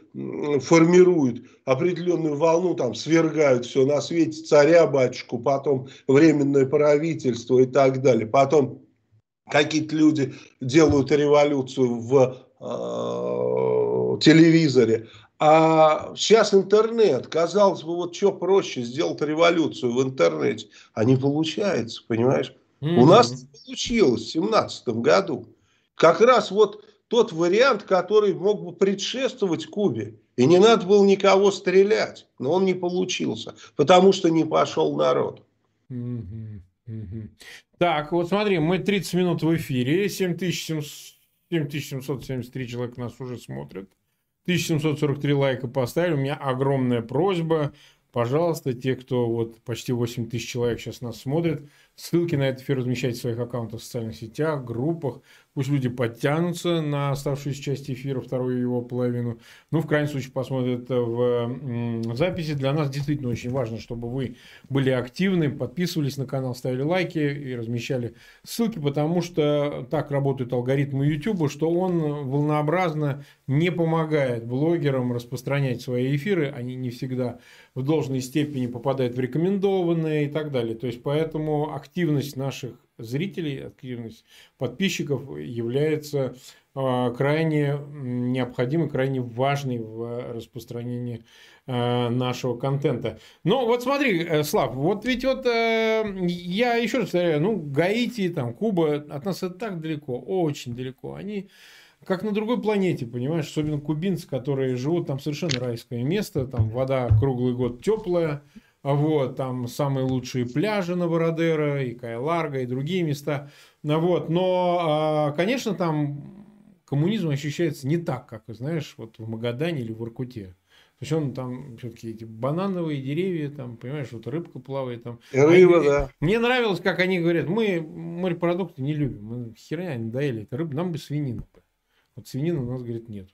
[SPEAKER 2] формируют определенную волну, там, свергают все на свете, царя, батюшку, потом временное правительство и так далее. Потом какие-то люди делают революцию в э, телевизоре, а сейчас интернет, казалось бы, вот что проще, сделать революцию в интернете, а не получается, понимаешь? Mm-hmm. У нас получилось в 2017 году. Как раз вот тот вариант, который мог бы предшествовать Кубе. И не надо было никого стрелять, но он не получился, потому что не пошел народ.
[SPEAKER 1] Mm-hmm. Mm-hmm. Так, вот смотри, мы 30 минут в эфире, 7773 человека нас уже смотрят. 1743 лайка поставили. У меня огромная просьба. Пожалуйста, те, кто вот почти 8 тысяч человек сейчас нас смотрит, ссылки на этот эфир размещайте в своих аккаунтах в социальных сетях, группах. Пусть люди подтянутся на оставшуюся часть эфира, вторую его половину. Ну, в крайнем случае, посмотрят в записи. Для нас действительно очень важно, чтобы вы были активны, подписывались на канал, ставили лайки и размещали ссылки, потому что так работают алгоритмы YouTube, что он волнообразно не помогает блогерам распространять свои эфиры. Они не всегда в должной степени попадают в рекомендованные и так далее. То есть, поэтому активность наших зрителей, активность подписчиков является а, крайне необходимой, крайне важной в распространении а, нашего контента. Ну, вот смотри, э, Слав, вот ведь вот э, я еще раз повторяю, ну, Гаити, там, Куба от нас это так далеко, очень далеко. Они как на другой планете, понимаешь, особенно кубинцы, которые живут там совершенно райское место, там вода круглый год теплая, вот, там самые лучшие пляжи на Бородеро, и Кайларга, и другие места. Ну вот, но, а, конечно, там коммунизм ощущается не так, как, знаешь, вот в Магадане или в Иркуте. То есть он там все-таки эти банановые деревья, там, понимаешь, вот рыбка плавает там.
[SPEAKER 2] И рыба, они, да.
[SPEAKER 1] Мне нравилось, как они говорят, мы морепродукты не любим, мы херня не доели, это рыба, нам бы свинину. Вот свинины у нас, говорит, нет.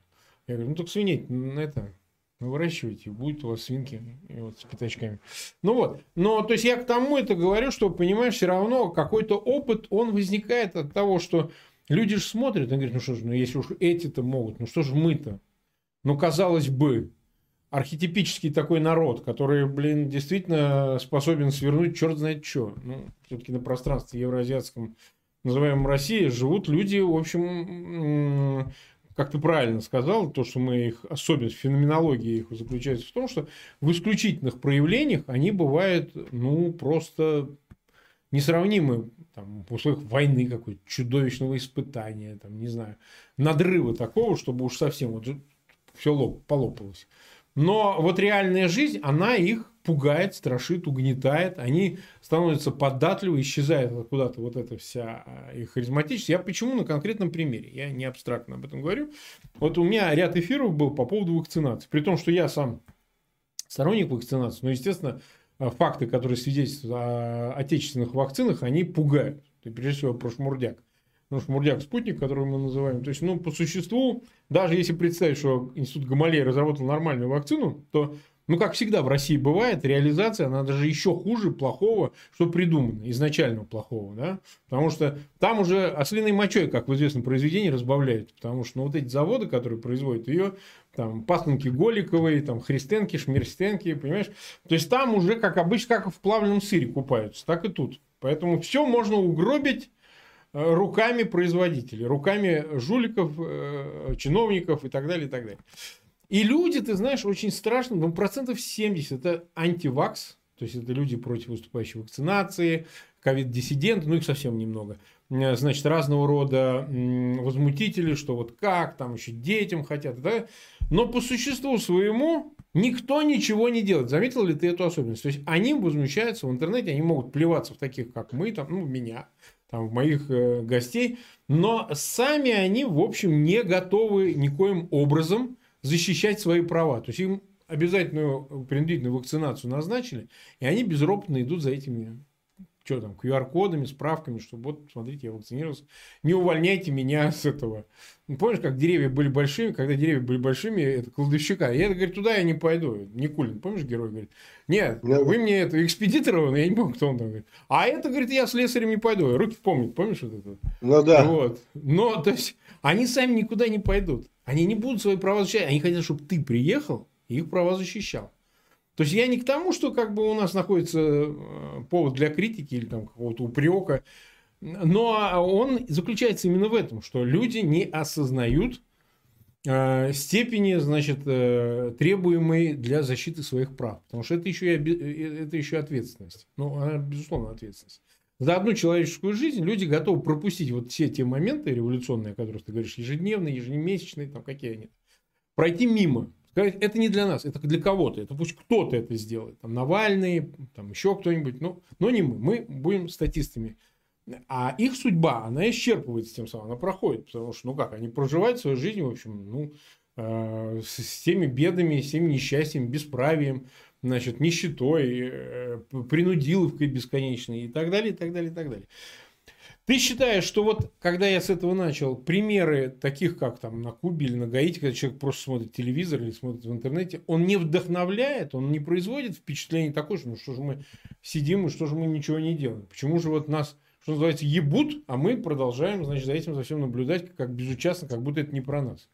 [SPEAKER 1] Я говорю, ну только свиней, на это, вы выращиваете, будет у вас свинки вот с пятачками. Ну вот, но то есть я к тому это говорю, что, понимаешь, все равно какой-то опыт, он возникает от того, что люди же смотрят и говорят, ну что ж, ну если уж эти-то могут, ну что ж мы-то? Ну, казалось бы, архетипический такой народ, который, блин, действительно способен свернуть черт знает что. Ну, все-таки на пространстве евроазиатском, называемом России, живут люди, в общем, как ты правильно сказал, то, что мы их, особенность феноменологии их заключается в том, что в исключительных проявлениях они бывают, ну, просто несравнимы там, в условиях войны какой-то, чудовищного испытания, там, не знаю, надрыва такого, чтобы уж совсем вот все лоп, полопалось. Но вот реальная жизнь, она их пугает, страшит, угнетает, они становятся податливы, исчезает куда-то вот эта вся а, их харизматичность. Я почему на конкретном примере, я не абстрактно об этом говорю. Вот у меня ряд эфиров был по поводу вакцинации, при том, что я сам сторонник вакцинации, но, естественно, а, факты, которые свидетельствуют о отечественных вакцинах, они пугают. И прежде всего про шмурдяк. Ну, шмурдяк спутник, который мы называем. То есть, ну, по существу, даже если представить, что Институт Гамалея разработал нормальную вакцину, то ну, как всегда в России бывает, реализация, она даже еще хуже плохого, что придумано, изначально плохого, да, потому что там уже ослиной мочой, как в известном произведении, разбавляют, потому что ну, вот эти заводы, которые производят ее, там, пасынки Голиковой, там, Христенки, Шмерстенки, понимаешь, то есть там уже, как обычно, как в плавленном сыре купаются, так и тут. Поэтому все можно угробить э, руками производителей, руками жуликов, э, чиновников и так далее, и так далее. И люди, ты знаешь, очень страшно, ну, процентов 70 это антивакс, То есть это люди против выступающей вакцинации, ковид-диссиденты, ну их совсем немного. Э, значит, разного рода возмутители, что вот как, там еще детям хотят. Да? Но по существу своему никто ничего не делает. Заметил ли ты эту особенность? То есть они возмущаются в интернете, они могут плеваться в таких, как мы, там, ну, меня, там, в моих э, гостей, но сами они, в общем, не готовы никоим образом защищать свои права. То есть им обязательную принудительную вакцинацию назначили, и они безропотно идут за этими что там, QR-кодами, справками, что вот, смотрите, я вакцинировался. Не увольняйте меня с этого. Ну, помнишь, как деревья были большими, когда деревья были большими, это кладовщика. Я, говорит, туда я не пойду. Никулин, помнишь, герой говорит, нет, я... вы мне это экспедитора, я не помню, кто он там говорит. А это, говорит, я с лесарем не пойду. Руки помнит, помнишь вот это?
[SPEAKER 2] Ну да.
[SPEAKER 1] Вот. Но, то есть, они сами никуда не пойдут. Они не будут свои права защищать. Они хотят, чтобы ты приехал и их права защищал. То есть я не к тому, что как бы у нас находится э, повод для критики или там какого-то упрека, но он заключается именно в этом, что люди не осознают э, степени, значит, э, требуемой для защиты своих прав. Потому что это еще, и, это еще ответственность. Ну, безусловно, ответственность. За одну человеческую жизнь люди готовы пропустить вот все те моменты революционные, о которых ты говоришь, ежедневные, ежемесячные, там какие они, пройти мимо. Сказать, это не для нас, это для кого-то. Это пусть кто-то это сделает. Там Навальный, там еще кто-нибудь. Но, но не мы. Мы будем статистами. А их судьба, она исчерпывается тем самым, она проходит. Потому что, ну как, они проживают свою жизнь, в общем, ну, э, с, теми бедами, с теми несчастьями, бесправием, значит, нищетой, э, принудиловкой бесконечной и так далее, и так далее, и так далее. Ты считаешь, что вот когда я с этого начал, примеры таких, как там на Кубе или на Гаити, когда человек просто смотрит телевизор или смотрит в интернете, он не вдохновляет, он не производит впечатление такое, что ну что же мы сидим и что же мы ничего не делаем. Почему же вот нас, что называется, ебут, а мы продолжаем, значит, за этим совсем наблюдать, как безучастно, как будто это не про нас.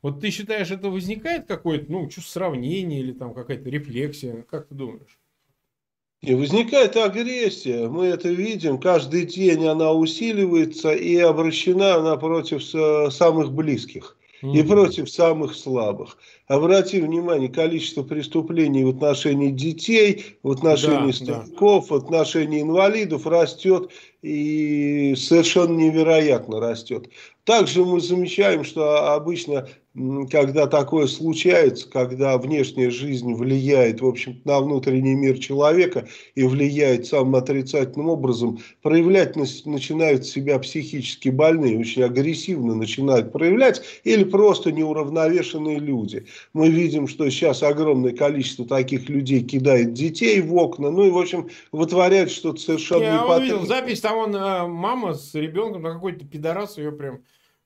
[SPEAKER 1] Вот ты считаешь, это возникает какое-то, ну, чувство сравнения или там какая-то рефлексия? Как ты думаешь?
[SPEAKER 2] И возникает агрессия, мы это видим, каждый день она усиливается и обращена она против самых близких и против самых слабых. Обрати внимание, количество преступлений в отношении детей, в отношении да, стариков, да. в отношении инвалидов растет и совершенно невероятно растет. Также мы замечаем, что обычно когда такое случается, когда внешняя жизнь влияет, в общем на внутренний мир человека и влияет самым отрицательным образом, проявлять начинают себя психически больные, очень агрессивно начинают проявлять, или просто неуравновешенные люди. Мы видим, что сейчас огромное количество таких людей кидает детей в окна, ну и, в общем, вытворяют что-то совершенно
[SPEAKER 1] Я увидел запись, там он, э, мама с ребенком, на какой-то пидорас ее прям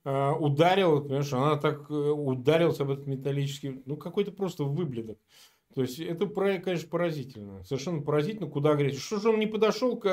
[SPEAKER 1] ударил, понимаешь, она так э, ударилась об этот металлический, ну, какой-то просто выбледок. То есть, это, конечно, поразительно. Совершенно поразительно, куда говорить. Что же он не подошел к,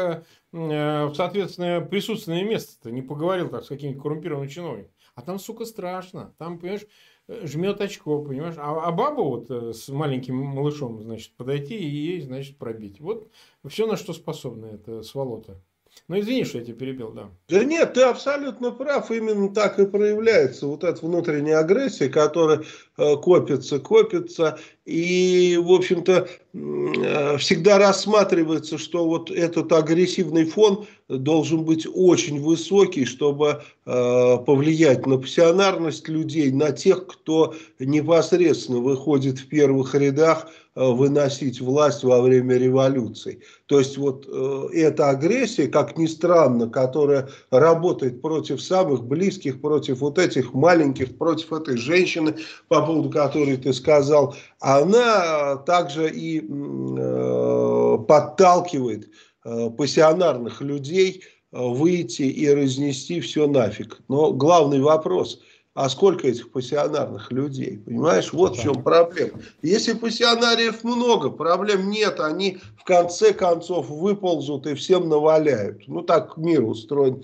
[SPEAKER 1] э, в соответственное присутственное место-то, не поговорил так с каким-нибудь коррумпированным чиновником. А там, сука, страшно. Там, понимаешь, жмет очко, понимаешь. А, а баба вот с маленьким малышом, значит, подойти и ей, значит, пробить. Вот все, на что способна эта сволота. Ну, извини, что я тебя перебил, да.
[SPEAKER 2] Да нет, ты абсолютно прав. Именно так и проявляется вот эта внутренняя агрессия, которая копится, копится. И, в общем-то, э, всегда рассматривается, что вот этот агрессивный фон должен быть очень высокий, чтобы э, повлиять на пассионарность людей, на тех, кто непосредственно выходит в первых рядах Э, выносить власть во время революции. То есть вот э, эта агрессия, как ни странно, которая работает против самых близких, против вот этих маленьких, против этой женщины, по поводу которой ты сказал, она также и э, подталкивает э, пассионарных людей э, выйти и разнести все нафиг. Но главный вопрос – а сколько этих пассионарных людей? Понимаешь, вот в чем проблема. Если пассионариев много, проблем нет. Они в конце концов выползут и всем наваляют. Ну так мир устроен.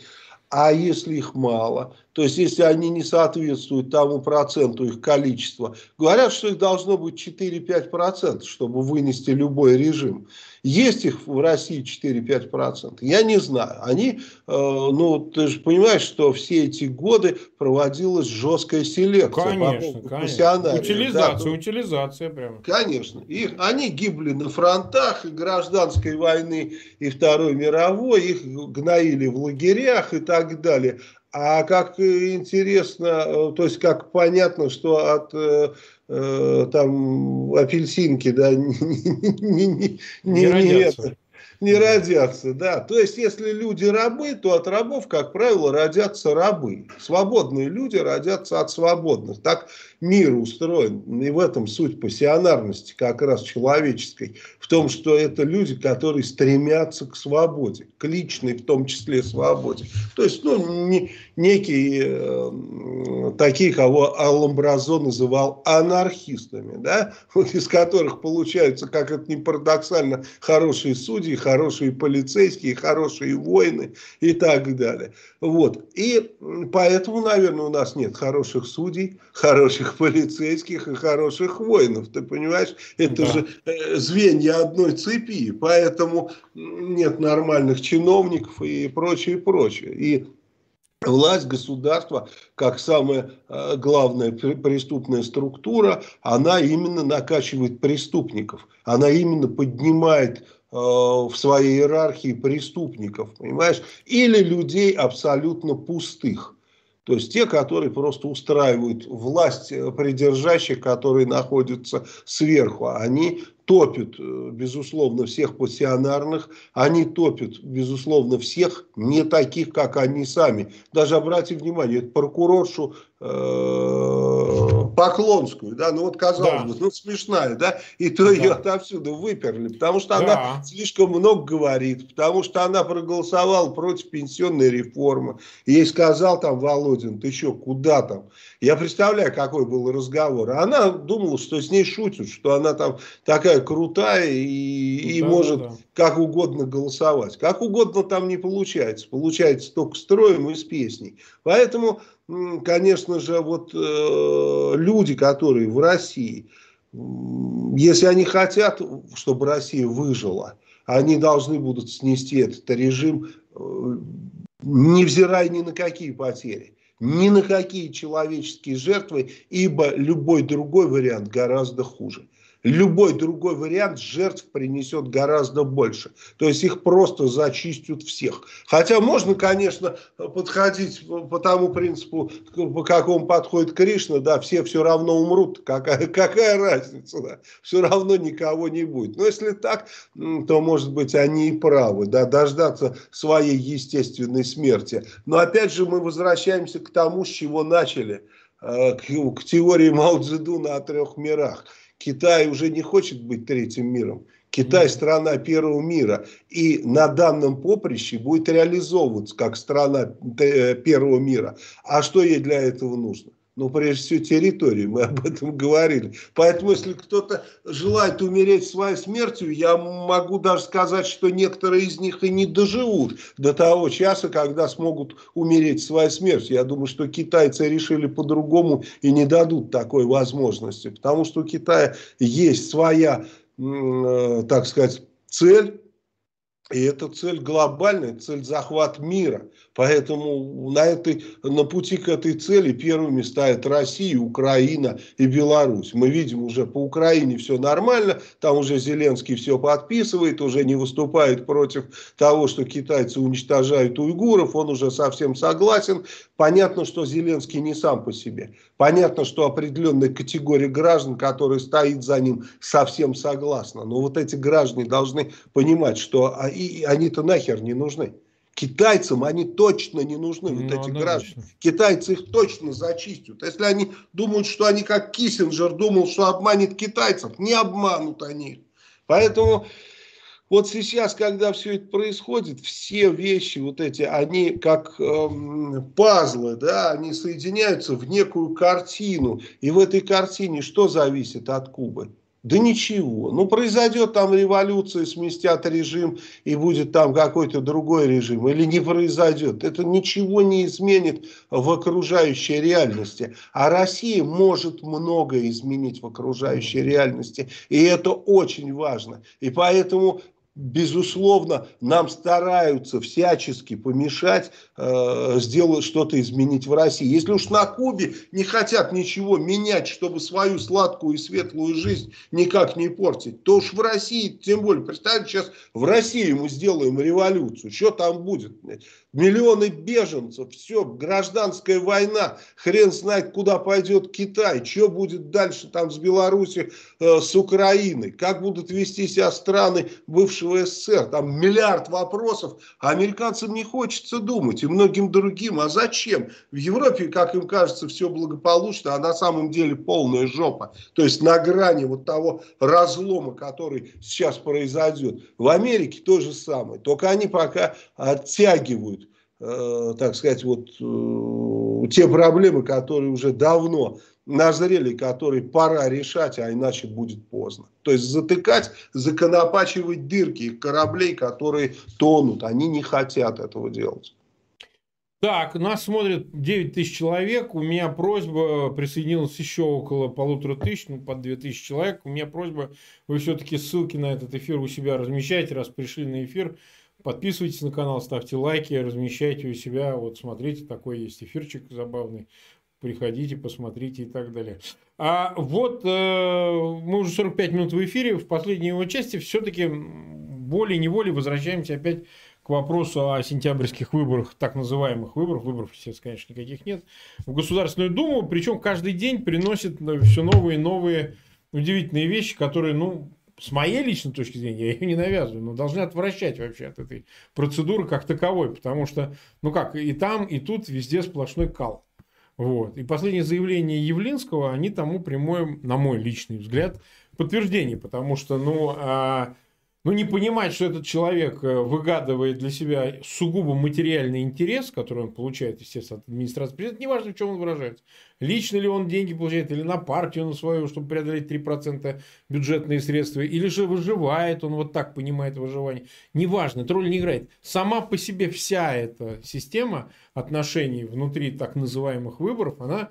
[SPEAKER 2] А если их мало, То есть, если они не соответствуют тому проценту их количества, говорят, что их должно быть 4-5%, чтобы вынести любой режим. Есть их в России 4-5%? Я не знаю. Они, э, ну, ты же понимаешь, что все эти годы проводилась жесткая селекция.
[SPEAKER 1] Конечно, конечно. Утилизация, да, утилизация прямо.
[SPEAKER 2] Конечно. Их, они гибли на фронтах и гражданской войны, и Второй мировой, их гноили в лагерях и так далее. А как интересно, э, то есть как понятно, что от э, э, там апельсинки, да, не, не, не, не, не, это, не родятся, да. То есть, если люди рабы, то от рабов, как правило, родятся рабы. Свободные люди родятся от свободных. Так мир устроен. И в этом суть пассионарности как раз человеческой. В том, что это люди, которые стремятся к свободе. К личной в том числе свободе. То есть, ну, не, некие э, такие, кого Аламбразо называл анархистами, да, из которых получаются, как это ни парадоксально, хорошие судьи, хорошие полицейские, хорошие воины и так далее. Вот. И поэтому, наверное, у нас нет хороших судей, хороших полицейских и хороших воинов. Ты понимаешь? Это да. же э, звенья одной цепи. Поэтому нет нормальных чиновников и прочее, прочее. И власть государства, как самая э, главная преступная структура, она именно накачивает преступников. Она именно поднимает Э, в своей иерархии преступников, понимаешь, или людей абсолютно пустых. То есть те, которые просто устраивают власть э, придержащих, которые находятся сверху, они топят, э, безусловно, всех пассионарных, они топят, безусловно, всех не таких, как они сами. Даже обратите внимание, прокуроршу Э, Поклонскую, да, ну вот казалось да. бы, ну смешная, да, и то да. ее отовсюду выперли, потому что да. она слишком много говорит, потому что она проголосовала против пенсионной реформы. Ей сказал там Володин, ты что, куда там? Я представляю, какой был разговор. Она думала, что с ней шутят, что она там такая крутая и, и да, может да, да. как угодно голосовать. Как угодно там не получается. Получается только строем и с песней. Поэтому конечно же, вот э, люди, которые в России, если они хотят, чтобы Россия выжила, они должны будут снести этот режим, э, невзирая ни на какие потери, ни на какие человеческие жертвы, ибо любой другой вариант гораздо хуже любой другой вариант жертв принесет гораздо больше. То есть их просто зачистят всех. Хотя можно, конечно, подходить по тому принципу, по какому подходит Кришна, да, все все равно умрут, какая, какая разница, да, все равно никого не будет. Но если так, то, может быть, они и правы, да, дождаться своей естественной смерти. Но опять же мы возвращаемся к тому, с чего начали, э, к, к теории Мао Цзэдуна о трех мирах. Китай уже не хочет быть третьим миром. Китай страна первого мира и на данном поприще будет реализовываться как страна э, первого мира. А что ей для этого нужно? Ну, прежде всего, территории, мы об этом говорили. Поэтому, если кто-то желает умереть своей смертью, я могу даже сказать, что некоторые из них и не доживут до того часа, когда смогут умереть своей смертью. Я думаю, что китайцы решили по-другому и не дадут такой возможности, потому что у Китая есть своя, э, так сказать, цель, и эта цель глобальная, цель захват мира. Поэтому на, этой, на пути к этой цели первыми стоят Россия, Украина и Беларусь. Мы видим уже по Украине все нормально, там уже Зеленский все подписывает, уже не выступает против того, что китайцы уничтожают уйгуров, он уже совсем согласен. Понятно, что Зеленский не сам по себе. Понятно, что определенная категория граждан, которая стоит за ним, совсем согласна. Но вот эти граждане должны понимать, что они-то нахер не нужны. Китайцам они точно не нужны, вот ну, эти да, граждане. Китайцы их точно зачистят. Если они думают, что они как Киссинджер думал, что обманет китайцев, не обманут они. Поэтому вот сейчас, когда все это происходит, все вещи вот эти, они как эм, пазлы, да, они соединяются в некую картину. И в этой картине что зависит от Кубы? Да ничего. Ну, произойдет там революция, сместят режим, и будет там какой-то другой режим. Или не произойдет. Это ничего не изменит в окружающей реальности. А Россия может многое изменить в окружающей реальности. И это очень важно. И поэтому безусловно, нам стараются всячески помешать э, сделать что-то изменить в России. Если уж на Кубе не хотят ничего менять, чтобы свою сладкую и светлую жизнь никак не портить, то уж в России, тем более, представьте, сейчас в России мы сделаем революцию, что там будет? Миллионы беженцев, все, гражданская война, хрен знает, куда пойдет Китай, что будет дальше там с Беларусью, э, с Украиной, как будут вести себя страны бывшего СССР, там миллиард вопросов, а американцам не хочется думать, и многим другим, а зачем? В Европе, как им кажется, все благополучно, а на самом деле полная жопа, то есть на грани вот того разлома, который сейчас произойдет. В Америке то же самое, только они пока оттягивают так сказать, вот э, те проблемы, которые уже давно назрели, которые пора решать, а иначе будет поздно. То есть затыкать, законопачивать дырки кораблей, которые тонут. Они не хотят этого делать.
[SPEAKER 1] Так, нас смотрит 9 тысяч человек. У меня просьба, присоединилось еще около полутора тысяч, ну, под 2 тысячи человек. У меня просьба, вы все-таки ссылки на этот эфир у себя размещайте, раз пришли на эфир. Подписывайтесь на канал, ставьте лайки, размещайте у себя. Вот смотрите, такой есть эфирчик забавный. Приходите, посмотрите и так далее. А вот э, мы уже 45 минут в эфире. В последней его части все-таки волей-неволей возвращаемся опять к вопросу о сентябрьских выборах, так называемых выборах, выборов сейчас, конечно, никаких нет, в Государственную Думу, причем каждый день приносит все новые и новые удивительные вещи, которые, ну, с моей личной точки зрения, я ее не навязываю, но должны отвращать вообще от этой процедуры как таковой, потому что, ну как, и там, и тут везде сплошной кал. Вот. И последние заявления Явлинского, они тому прямое, на мой личный взгляд, подтверждение, потому что, ну, а, ну, не понимать, что этот человек э, выгадывает для себя сугубо материальный интерес, который он получает, естественно, от администрации президента, неважно, в чем он выражается. Лично ли он деньги получает, или на партию на свою, чтобы преодолеть 3% бюджетные средства, или же выживает, он вот так понимает выживание. Неважно, это роль не играет. Сама по себе вся эта система отношений внутри так называемых выборов, она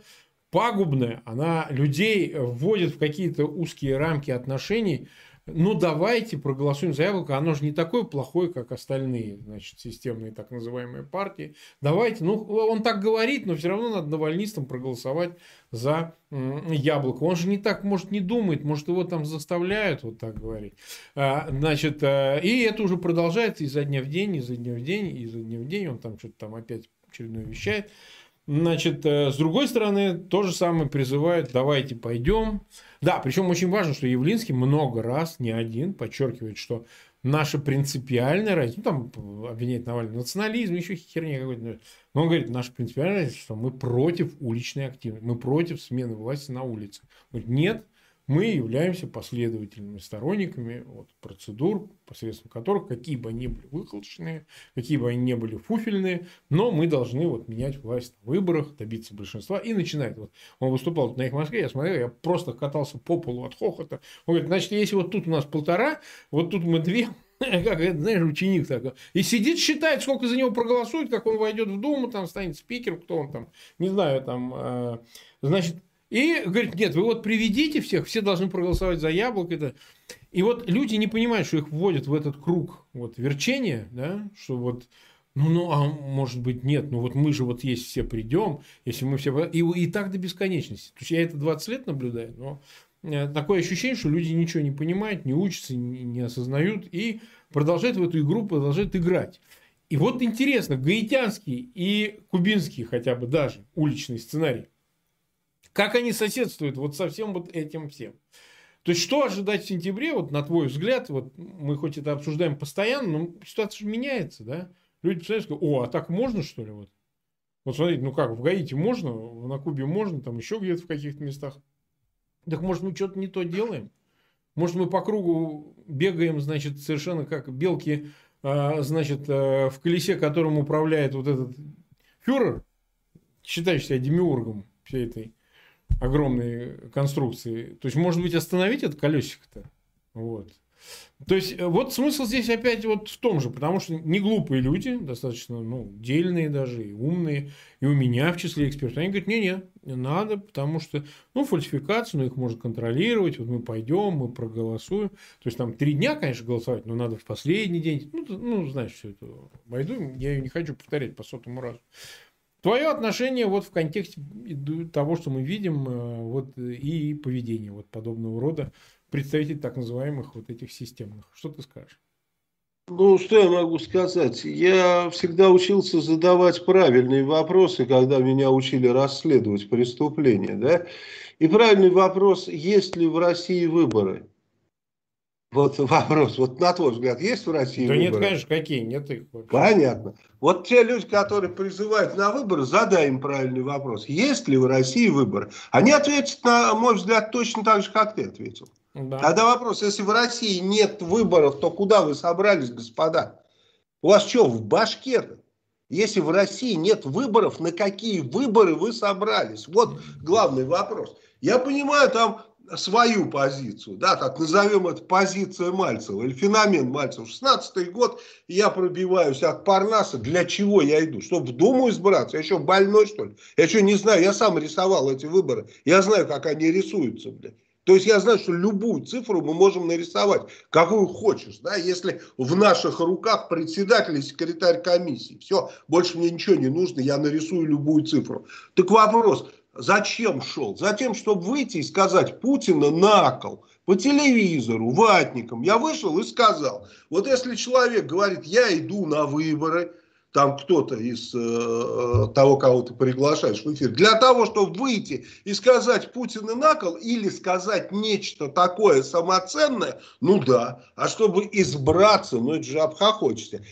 [SPEAKER 1] пагубная, она людей вводит в какие-то узкие рамки отношений, ну давайте проголосуем за яблоко, оно же не такое плохое, как остальные, значит, системные так называемые партии. Давайте, ну он так говорит, но все равно надо навальнистам проголосовать за яблоко. Он же не так, может, не думает, может, его там заставляют вот так говорить. А, значит, а, и это уже продолжается изо дня в день, изо дня в день, изо дня в день, он там что-то там опять очередное вещает. Значит, э, с другой стороны, то же самое призывает, давайте пойдем. Да, причем очень важно, что Явлинский много раз, не один, подчеркивает, что наша принципиальная разница, ну там обвиняет Навальный национализм, еще херня какой-то, но он говорит, наша принципиальная разница, что мы против уличной активности, мы против смены власти на улице. Говорит, нет, мы являемся последовательными сторонниками вот, процедур, посредством которых, какие бы они были выхолощенные, какие бы они не были фуфельные, но мы должны вот, менять власть на выборах, добиться большинства и начинает. Вот, он выступал на их Москве, я смотрел, я просто катался по полу от хохота. Он говорит, значит, если вот тут у нас полтора, вот тут мы две, как знаешь, ученик такой. И сидит, считает, сколько за него проголосует, как он войдет в Думу, там станет спикером, кто он там, не знаю, там, э, значит, и говорит, нет, вы вот приведите всех, все должны проголосовать за яблоко. Это... И вот люди не понимают, что их вводят в этот круг вот, верчения, да, что вот, ну, ну, а может быть нет, ну вот мы же вот есть все придем, если мы все... И, и так до бесконечности. То есть я это 20 лет наблюдаю, но э, такое ощущение, что люди ничего не понимают, не учатся, не, не осознают и продолжают в эту игру, продолжают играть. И вот интересно, гаитянский и кубинский хотя бы даже уличный сценарий как они соседствуют вот со всем вот этим всем? То есть, что ожидать в сентябре, вот на твой взгляд, вот мы хоть это обсуждаем постоянно, но ситуация же меняется, да? Люди представляют, о, а так можно, что ли, вот? Вот смотрите, ну как, в Гаити можно, на Кубе можно, там еще где-то в каких-то местах. Так может мы что-то не то делаем? Может мы по кругу бегаем, значит, совершенно как белки, а, значит, а, в колесе, которым управляет вот этот фюрер, считающий себя демиургом всей этой огромной конструкции. То есть, может быть, остановить это колесико-то? Вот. То есть, э, вот смысл здесь опять вот в том же, потому что не глупые люди, достаточно, ну, дельные даже, и умные, и у меня в числе экспертов, они говорят, не-не, не надо, потому что, ну, фальсификацию, ну, их можно контролировать, вот мы пойдем, мы проголосуем. То есть, там три дня, конечно, голосовать, но надо в последний день, ну, ну знаешь, все это, войду, я ее не хочу повторять по сотому разу. Твое отношение вот в контексте того, что мы видим, э, вот и поведение вот подобного рода представителей так называемых вот этих системных. Что ты скажешь?
[SPEAKER 2] Ну, что я могу сказать? Я всегда учился задавать правильные вопросы, когда меня учили расследовать преступления, да? И правильный вопрос, есть ли в России выборы? Вот вопрос, вот на твой взгляд, есть в России
[SPEAKER 1] да
[SPEAKER 2] выборы?
[SPEAKER 1] Да нет, конечно, какие, нет их.
[SPEAKER 2] Вообще. Понятно. Вот те люди, которые призывают на выборы, задай им правильный вопрос. Есть ли в России выборы? Они ответят, на мой взгляд, точно так же, как ты ответил. Да. Тогда вопрос, если в России нет выборов, то куда вы собрались, господа? У вас что, в башке -то? Если в России нет выборов, на какие выборы вы собрались? Вот главный вопрос. Я понимаю там свою позицию, да, так назовем это позиция Мальцева или феномен Мальцева. 16 год я пробиваюсь от Парнаса. Для чего я иду? Чтобы в Думу избраться? Я еще больной, что ли? Я что, не знаю? Я сам рисовал эти выборы. Я знаю, как они рисуются, блядь. То есть я знаю, что любую цифру мы можем нарисовать, какую хочешь, да, если в наших руках председатель и секретарь комиссии. Все, больше мне ничего не нужно, я нарисую любую цифру. Так вопрос, зачем шел? Затем, чтобы выйти и сказать Путина на кол по телевизору, ватникам. Я вышел и сказал, вот если человек говорит, я иду на выборы, там кто-то из э, э, того, кого ты приглашаешь в эфир, для того, чтобы выйти и сказать Путин и накол или сказать нечто такое самоценное, ну да, а чтобы избраться, ну это же обхохочется.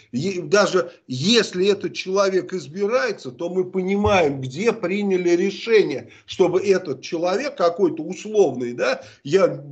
[SPEAKER 2] Даже если этот человек избирается, то мы понимаем, где приняли решение, чтобы этот человек какой-то условный, да, я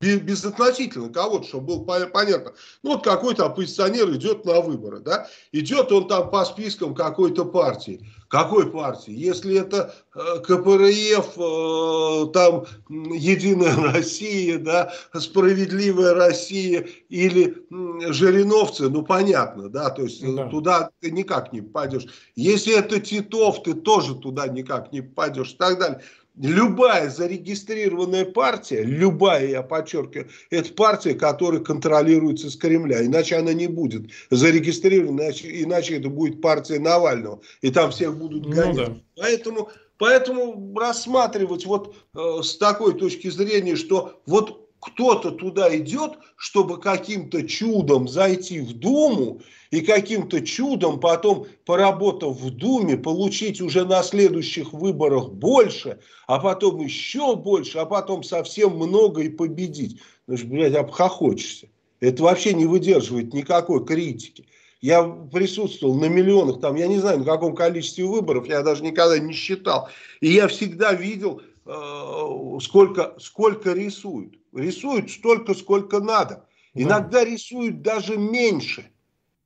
[SPEAKER 2] безотносительно кого-то, чтобы было понятно. Ну, вот какой-то оппозиционер идет на выборы, да, идет он там по спискам какой-то партии. Какой партии? Если это э, КПРФ, э, там Единая Россия, да, Справедливая Россия или Жириновцы, ну понятно, да, то есть да. туда ты никак не попадешь. Если это Титов, ты тоже туда никак не попадешь и так далее любая зарегистрированная партия, любая, я подчеркиваю, это партия, которая контролируется с Кремля. Иначе она не будет зарегистрирована, иначе, иначе это будет партия Навального. И там всех будут гонять. Ну, да. Поэтому, поэтому рассматривать вот э, с такой точки зрения, что вот кто-то туда идет, чтобы каким-то чудом зайти в Думу и каким-то чудом потом, поработав в Думе, получить уже на следующих выборах больше, а потом еще больше, а потом совсем много и победить. Ну же, блядь, обхохочешься. Это вообще не выдерживает никакой критики. Я присутствовал на миллионах, там, я не знаю, на каком количестве выборов, я даже никогда не считал. И я всегда видел, э, сколько, сколько рисуют. Рисуют столько, сколько надо. Иногда рисуют даже меньше.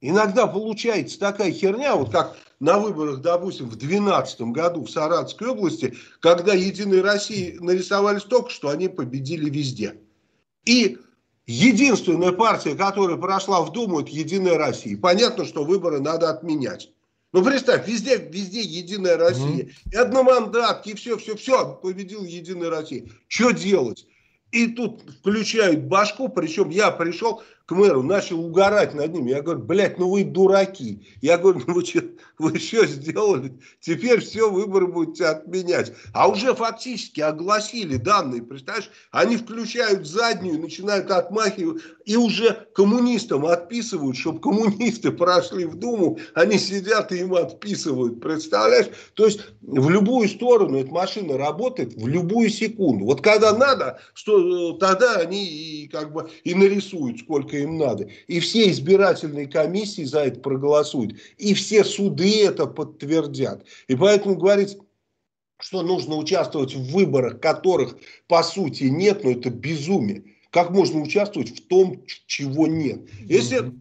[SPEAKER 2] Иногда получается такая херня, вот как на выборах, допустим, в 2012 году в Саратовской области, когда Единой России нарисовали столько, что они победили везде. И единственная партия, которая прошла в Думу, это Единая Россия. Понятно, что выборы надо отменять. Ну, представь, везде, везде Единая Россия. Mm-hmm. И одномандатки, и все, все, все, победил Единая Россия. Что делать? И тут включают башку, причем я пришел к мэру, начал угорать над ним. Я говорю, блядь, ну вы дураки. Я говорю, ну вы что, вы что сделали? Теперь все, выборы будете отменять. А уже фактически огласили данные, представляешь? Они включают заднюю, начинают отмахивать. И уже коммунистам отписывают, чтобы коммунисты прошли в Думу. Они сидят и им отписывают, представляешь? То есть в любую сторону эта машина работает, в любую секунду. Вот когда надо, что э, тогда они и, как бы и нарисуют, сколько им надо. И все избирательные комиссии за это проголосуют. И все суды это подтвердят. И поэтому говорить, что нужно участвовать в выборах, которых по сути нет, но это безумие. Как можно участвовать в том, чего нет? Если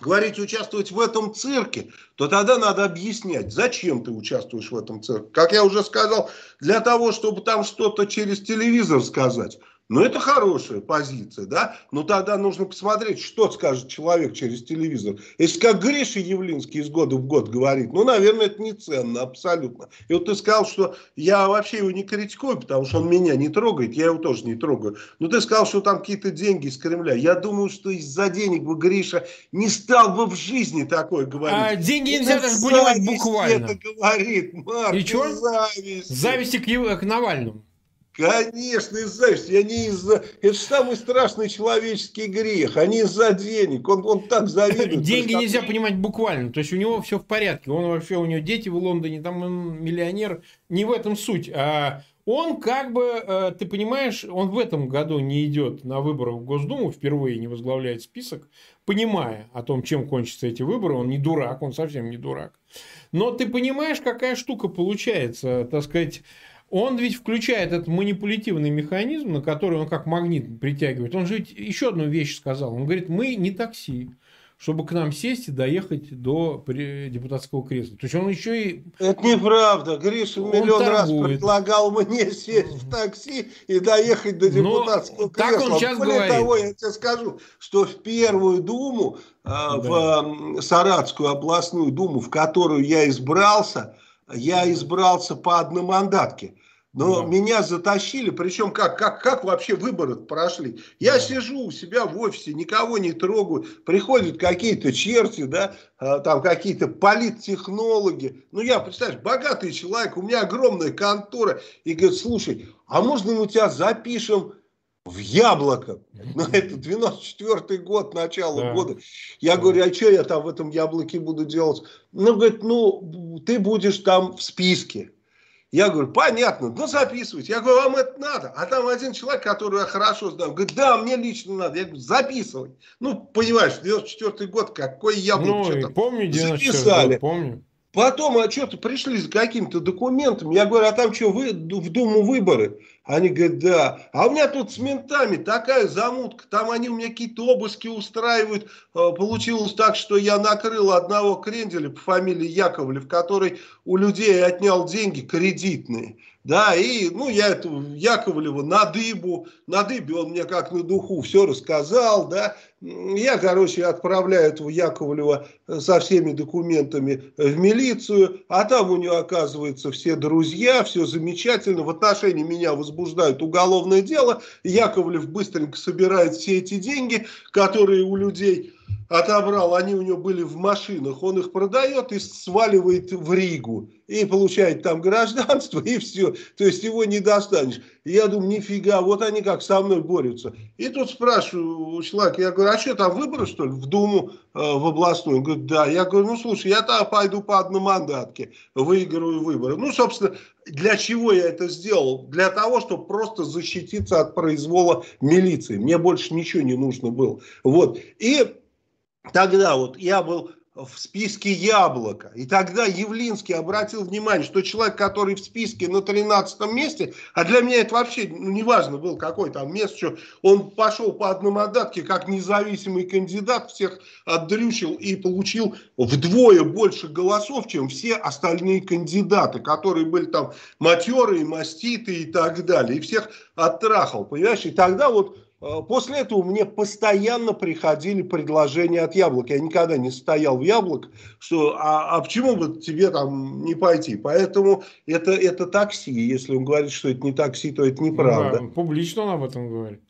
[SPEAKER 2] говорить участвовать в этом цирке, то тогда надо объяснять, зачем ты участвуешь в этом цирке. Как я уже сказал, для того, чтобы там что-то через телевизор сказать. Ну, это хорошая позиция, да? Но тогда нужно посмотреть, что скажет человек через телевизор. Если как Гриша Явлинский из года в год говорит, ну, наверное, это не ценно абсолютно. И вот ты сказал, что я вообще его не критикую, потому что он меня не трогает, я его тоже не трогаю. Но ты сказал, что там какие-то деньги из Кремля. Я думаю, что из-за денег бы Гриша не стал бы в жизни такое говорить. А
[SPEAKER 1] деньги нельзя даже понимать буквально.
[SPEAKER 2] это говорит,
[SPEAKER 1] Марк, И что? Зависть. Зависти к, к Навальному.
[SPEAKER 2] Конечно, из зависти. Не из-за... Это же самый страшный человеческий грех. Они из-за денег. Он, он так завидует.
[SPEAKER 1] Деньги что... нельзя понимать буквально. То есть у него все в порядке. Он вообще, у него дети в Лондоне, там он миллионер. Не в этом суть. А он как бы, э, ты понимаешь, он в этом году не идет на выборы в Госдуму, впервые не возглавляет список, понимая о том, чем кончатся эти выборы. Он не дурак, он совсем не дурак. Но ты понимаешь, какая штука получается, так сказать он ведь включает этот манипулятивный механизм, на который он как магнит притягивает. Он же ведь еще одну вещь сказал. Он говорит, мы не такси, чтобы к нам сесть и доехать до депутатского кресла. То есть он еще и...
[SPEAKER 2] Это неправда. Гриша миллион раз предлагал мне сесть в такси и доехать до депутатского Но кресла.
[SPEAKER 1] Так он сейчас
[SPEAKER 2] Более
[SPEAKER 1] говорит.
[SPEAKER 2] того, я тебе скажу, что в первую думу, а, да. в Саратскую областную думу, в которую я избрался, я избрался по одномандатке. Но да. меня затащили, причем как, как, как вообще выборы прошли. Я да. сижу у себя в офисе, никого не трогаю, приходят какие-то черти, да, а, там какие-то политтехнологи. Ну я, представляешь, богатый человек, у меня огромная контора. И говорит, слушай, а можно мы тебя запишем в яблоко. Ну, это 94 год, начало да. года. Я говорю, а что я там в этом яблоке буду делать? Ну, говорит, ну, ты будешь там в списке. Я говорю, понятно, ну записывайте. Я говорю, вам это надо. А там один человек, который я хорошо знаю, говорит, да, мне лично надо. Я говорю, записывай. Ну, понимаешь, 94 год, какой яблоко.
[SPEAKER 1] Ну, помню 94 год, помню.
[SPEAKER 2] Потом, а что-то пришли с какими-то документами. Я говорю, а там что, вы, в Думу выборы? Они говорят, да. А у меня тут с ментами такая замутка. Там они у меня какие-то обыски устраивают. А, получилось так, что я накрыл одного кренделя по фамилии Яковлев, который у людей отнял деньги кредитные. Да, и, ну, я эту Яковлева на дыбу, на дыбе он мне как на духу все рассказал, да. Я, короче, отправляю этого Яковлева со всеми документами в милицию, а там у него, оказывается, все друзья, все замечательно, в отношении меня возбуждают уголовное дело, Яковлев быстренько собирает все эти деньги, которые у людей отобрал, они у него были в машинах, он их продает и сваливает в Ригу. И получает там гражданство, и все. То есть его не достанешь. И я думаю, нифига, вот они как со мной борются. И тут спрашиваю у человека, я говорю, а что там выборы, что ли, в Думу, э, в областную? Он говорит, да. Я говорю, ну слушай, я там пойду по одномандатке, выиграю выборы. Ну, собственно, для чего я это сделал? Для того, чтобы просто защититься от произвола милиции. Мне больше ничего не нужно было. Вот. И тогда вот я был в списке Яблоко. И тогда Явлинский обратил внимание, что человек, который в списке на 13 месте, а для меня это вообще ну, неважно был какой там место, что он пошел по одномандатке как независимый кандидат, всех отдрючил и получил вдвое больше голосов, чем все остальные кандидаты, которые были там матерые, маститы и так далее. И всех оттрахал, понимаешь? И тогда вот после этого мне постоянно приходили предложения от яблок. Я никогда не стоял в яблок, что а, а почему бы тебе там не пойти? Поэтому это, это такси. Если он говорит, что это не такси, то это неправда.
[SPEAKER 1] Да, публично он об этом говорит.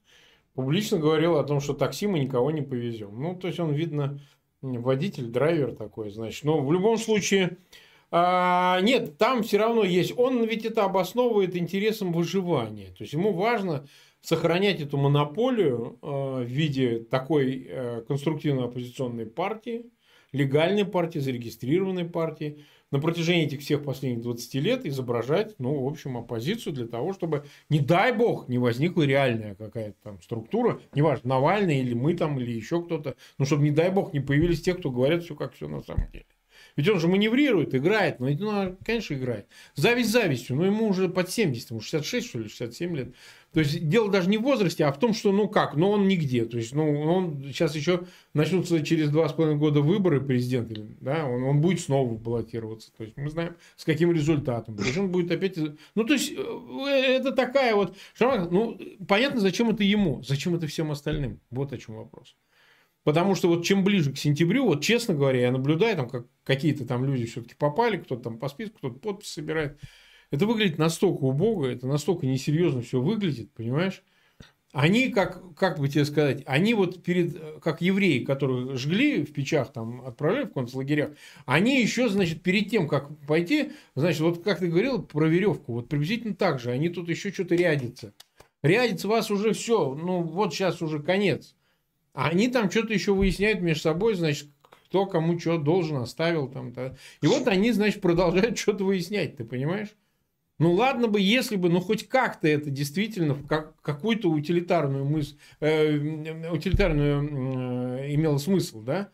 [SPEAKER 1] Публично говорил о том, что такси мы никого не повезем. Ну, то есть он, видно, водитель, драйвер такой, значит. Но в любом случае, а, нет, там все равно есть. Он ведь это обосновывает интересом выживания. То есть ему важно сохранять эту монополию э, в виде такой э, конструктивно-оппозиционной партии, легальной партии, зарегистрированной партии, на протяжении этих всех последних 20 лет изображать, ну, в общем, оппозицию для того, чтобы, не дай бог, не возникла реальная какая-то там структура, неважно, Навальный или мы там, или еще кто-то, ну, чтобы, не дай бог, не появились те, кто говорят все как все на самом деле. Ведь он же маневрирует, играет, ну, ну конечно, играет. Зависть завистью, но ему уже под 70, ему 66, что ли, 67 лет. То есть дело даже не в возрасте, а в том, что ну как, ну он нигде. То есть ну он сейчас еще начнутся через два с половиной года выборы президента, да, он, он будет снова баллотироваться. То есть мы знаем с каким результатом. То есть он будет опять, ну то есть э, это такая вот, ну понятно, зачем это ему, зачем это всем остальным. Вот о чем вопрос. Потому что вот чем ближе к сентябрю, вот честно говоря, я наблюдаю, там как какие-то там люди все-таки попали, кто-то там по списку, кто-то подпись собирает. Это выглядит настолько убого, это настолько несерьезно все выглядит, понимаешь? Они, как, как бы тебе сказать, они вот перед, как евреи, которые жгли в печах, там, отправляли в концлагерях, они еще, значит, перед тем, как пойти, значит, вот как ты говорил про веревку, вот приблизительно так же, они тут еще что-то рядятся. Рядится вас уже все, ну, вот сейчас уже конец. А они там что-то еще выясняют между собой, значит, кто кому что должен, оставил там. -то. И вот они, значит, продолжают что-то выяснять, ты понимаешь? Ну ладно бы, если бы, ну хоть как-то это действительно как, какую-то утилитарную мысль, э, утилитарную э, имело смысл, да?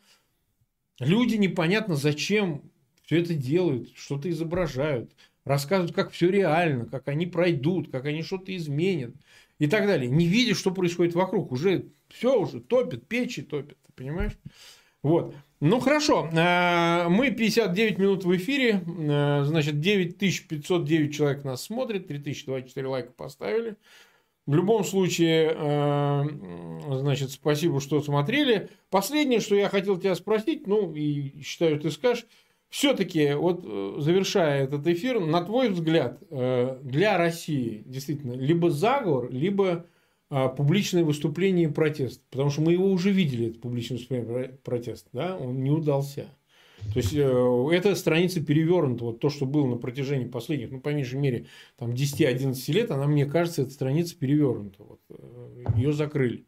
[SPEAKER 1] Люди непонятно зачем все это делают, что-то изображают, рассказывают, как все реально, как они пройдут, как они что-то изменят и так далее. Не видя, что происходит вокруг, уже все уже топит, печи топят, ты понимаешь? Вот. Ну хорошо, э, мы 59 минут в эфире, э, значит 9509 человек нас смотрит, 3024 лайка поставили. В любом случае, э, значит, спасибо, что смотрели. Последнее, что я хотел тебя спросить, ну и считаю, ты скажешь, все-таки, вот завершая этот эфир, на твой взгляд, для России действительно либо заговор, либо публичное выступление и протест. Потому что мы его уже видели, это публичное выступление и протест. Да? Он не удался. То есть, э, эта страница перевернута. Вот то, что было на протяжении последних, ну, по меньшей мере, там, 10-11 лет, она, мне кажется, эта страница перевернута. Вот, э, ее закрыли.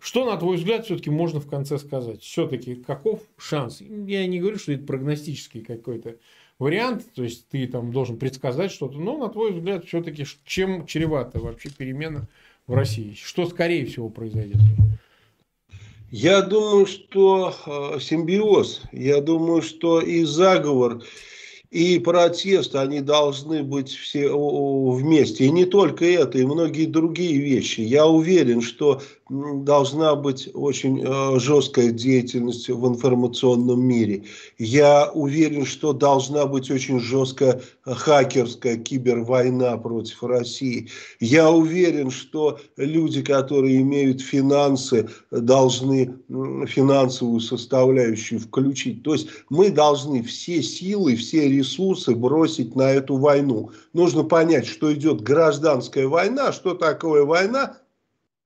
[SPEAKER 1] Что, на твой взгляд, все-таки можно в конце сказать? Все-таки каков шанс? Я не говорю, что это прогностический какой-то вариант, то есть ты там должен предсказать что-то, но, на твой взгляд, все-таки чем чревата вообще перемена в России? Что, скорее всего, произойдет?
[SPEAKER 2] Я думаю, что э, симбиоз. Я думаю, что и заговор, и протест, они должны быть все вместе. И не только это, и многие другие вещи. Я уверен, что должна быть очень э, жесткая деятельность в информационном мире. Я уверен, что должна быть очень жесткая хакерская кибервойна против России. Я уверен, что люди, которые имеют финансы, должны финансовую составляющую включить. То есть мы должны все силы, все ресурсы бросить на эту войну. Нужно понять, что идет гражданская война, что такое война,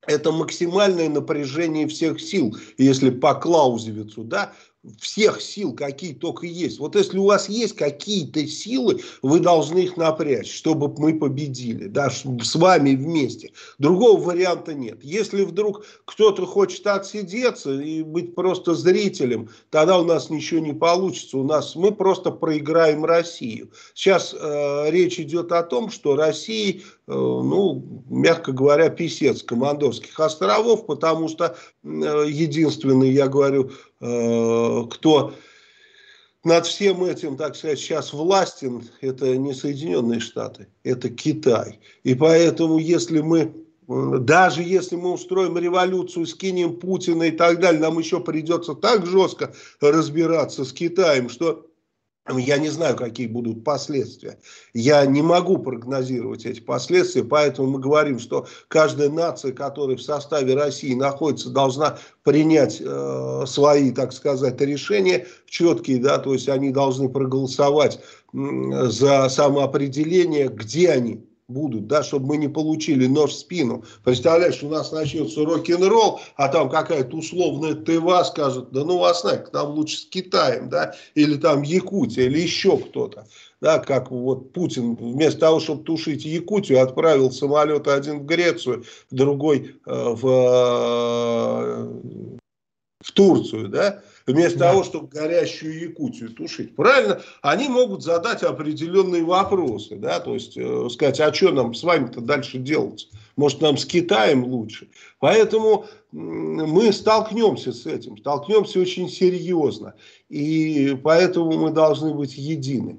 [SPEAKER 2] это максимальное напряжение всех сил, если по Клаузевицу, да, всех сил, какие только есть. Вот если у вас есть какие-то силы, вы должны их напрячь, чтобы мы победили, да, с вами вместе. Другого варианта нет. Если вдруг кто-то хочет отсидеться и быть просто зрителем, тогда у нас ничего не получится. У нас мы просто проиграем Россию. Сейчас э, речь идет о том, что России, ну, мягко говоря, писец Командорских островов, потому что э, единственный, я говорю, Э, кто над всем этим, так сказать, сейчас властен, это не Соединенные Штаты, это Китай. И поэтому, если мы, даже если мы устроим революцию, скинем Путина и так далее, нам еще придется так жестко разбираться с Китаем, что я не знаю, какие будут последствия. Я не могу прогнозировать эти последствия, поэтому мы говорим, что каждая нация, которая в составе России находится, должна принять э, свои, так сказать, решения четкие, да, то есть они должны проголосовать э, за самоопределение, где они будут, да, чтобы мы не получили нож в спину. Представляешь, у нас начнется рок-н-ролл, а там какая-то условная ТВА скажет, да ну вас нафиг, нам лучше с Китаем, да, или там Якутия, или еще кто-то. Да, как вот Путин вместо того, чтобы тушить Якутию, отправил самолет один в Грецию, другой э, в, э, в Турцию, да, вместо да. того, чтобы горящую Якутию тушить. Правильно? Они могут задать определенные вопросы, да, то есть э, сказать, а что нам с вами-то дальше делать? Может, нам с Китаем лучше? Поэтому мы столкнемся с этим, столкнемся очень серьезно. И поэтому мы должны быть едины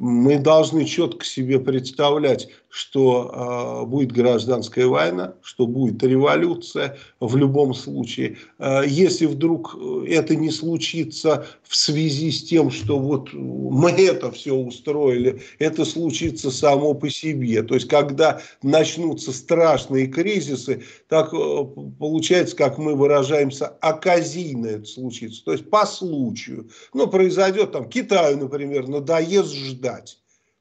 [SPEAKER 2] мы должны четко себе представлять, что э, будет гражданская война, что будет революция в любом случае. Э, если вдруг это не случится в связи с тем, что вот мы это все устроили, это случится само по себе. То есть, когда начнутся страшные кризисы, так э, получается, как мы выражаемся, оказийно это случится. То есть, по случаю. Ну, произойдет там Китаю, например, надоест ждать.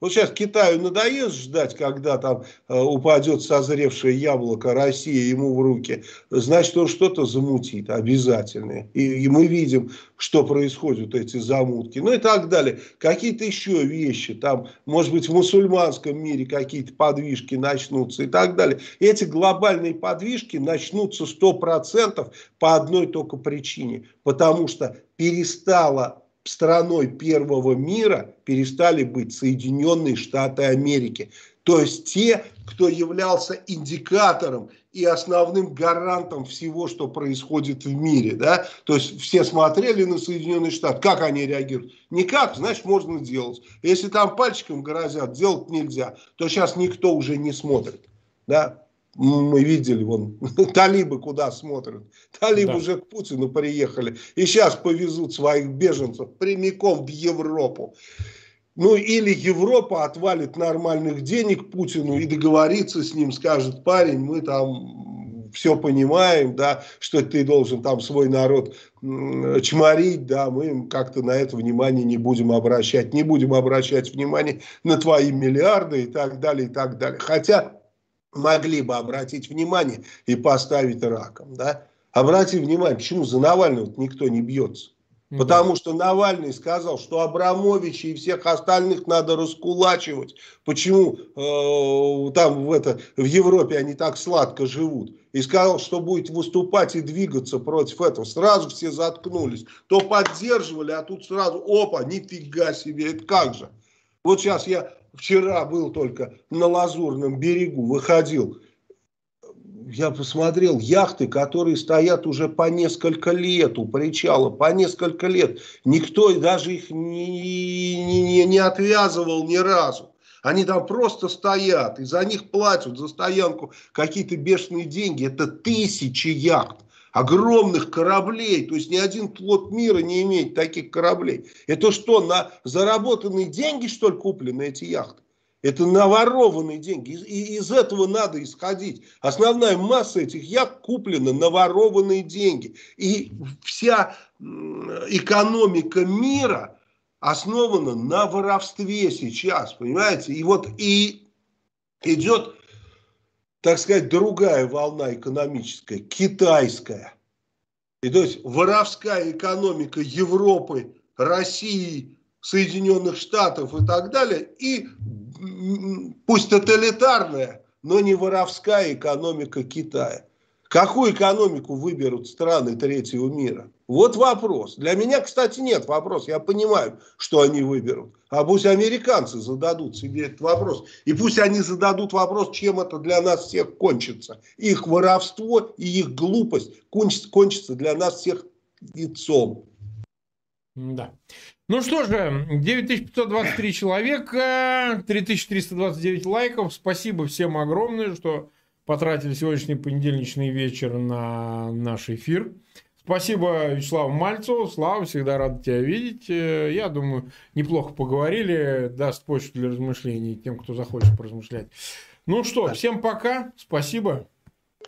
[SPEAKER 2] Вот сейчас Китаю надоест ждать, когда там э, упадет созревшее яблоко России ему в руки. Значит, он что-то замутит обязательно. И, и мы видим, что происходят эти замутки. Ну и так далее. Какие-то еще вещи. Там, может быть, в мусульманском мире какие-то подвижки начнутся и так далее. Эти глобальные подвижки начнутся 100% по одной только причине. Потому что перестала страной первого мира перестали быть Соединенные Штаты Америки. То есть те, кто являлся индикатором и основным гарантом всего, что происходит в мире. Да? То есть все смотрели на Соединенные Штаты, как они реагируют. Никак, значит, можно делать. Если там пальчиком грозят, делать нельзя, то сейчас никто уже не смотрит. Да? Мы видели, вон, талибы куда смотрят. Талибы да. уже к Путину приехали. И сейчас повезут своих беженцев прямиком в Европу. Ну, или Европа отвалит нормальных денег Путину и договорится с ним, скажет, парень, мы там все понимаем, да, что ты должен там свой народ чморить, да, мы как-то на это внимание не будем обращать, не будем обращать внимание на твои миллиарды и так далее, и так далее. Хотя могли бы обратить внимание и поставить раком. Да? Обратите внимание, почему за Навального никто не бьется. Потому что Навальный сказал, что Абрамовича и всех остальных надо раскулачивать. Почему э, там в, это, в Европе они так сладко живут. И сказал, что будет выступать и двигаться против этого. Сразу все заткнулись. То поддерживали, а тут сразу, опа, нифига себе, это как же. Вот сейчас я вчера был только на Лазурном берегу, выходил, я посмотрел яхты, которые стоят уже по несколько лет у причала, по несколько лет. Никто даже их не, не, не отвязывал ни разу. Они там просто стоят, и за них платят, за стоянку какие-то бешеные деньги. Это тысячи яхт огромных кораблей. То есть ни один флот мира не имеет таких кораблей. Это что, на заработанные деньги, что ли, куплены эти яхты? Это наворованные деньги. И из этого надо исходить. Основная масса этих яхт куплена на ворованные деньги. И вся экономика мира основана на воровстве сейчас. Понимаете? И вот и идет так сказать, другая волна экономическая, китайская. И то есть воровская экономика Европы, России, Соединенных Штатов и так далее, и пусть тоталитарная, но не воровская экономика Китая. Какую экономику выберут страны третьего мира? Вот вопрос. Для меня, кстати, нет вопроса. Я понимаю, что они выберут. А пусть американцы зададут себе этот вопрос. И пусть они зададут вопрос, чем это для нас всех кончится. Их воровство и их глупость кончится, для нас всех лицом.
[SPEAKER 1] Да. Ну что же, 9523 человека, 3329 лайков. Спасибо всем огромное, что потратили сегодняшний понедельничный вечер на наш эфир. Спасибо Вячеславу Мальцеву. Слава, всегда рад тебя видеть. Э, я думаю, неплохо поговорили. Даст почту для размышлений тем, кто захочет поразмышлять. Ну что, всем пока. Спасибо.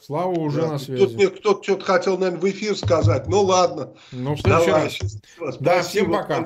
[SPEAKER 1] Слава уже да, на связи.
[SPEAKER 2] Тут мне кто-то что-то хотел, наверное, в эфир сказать. Ну ладно.
[SPEAKER 1] Ну, в следующий Давай. раз. Да, всем пока.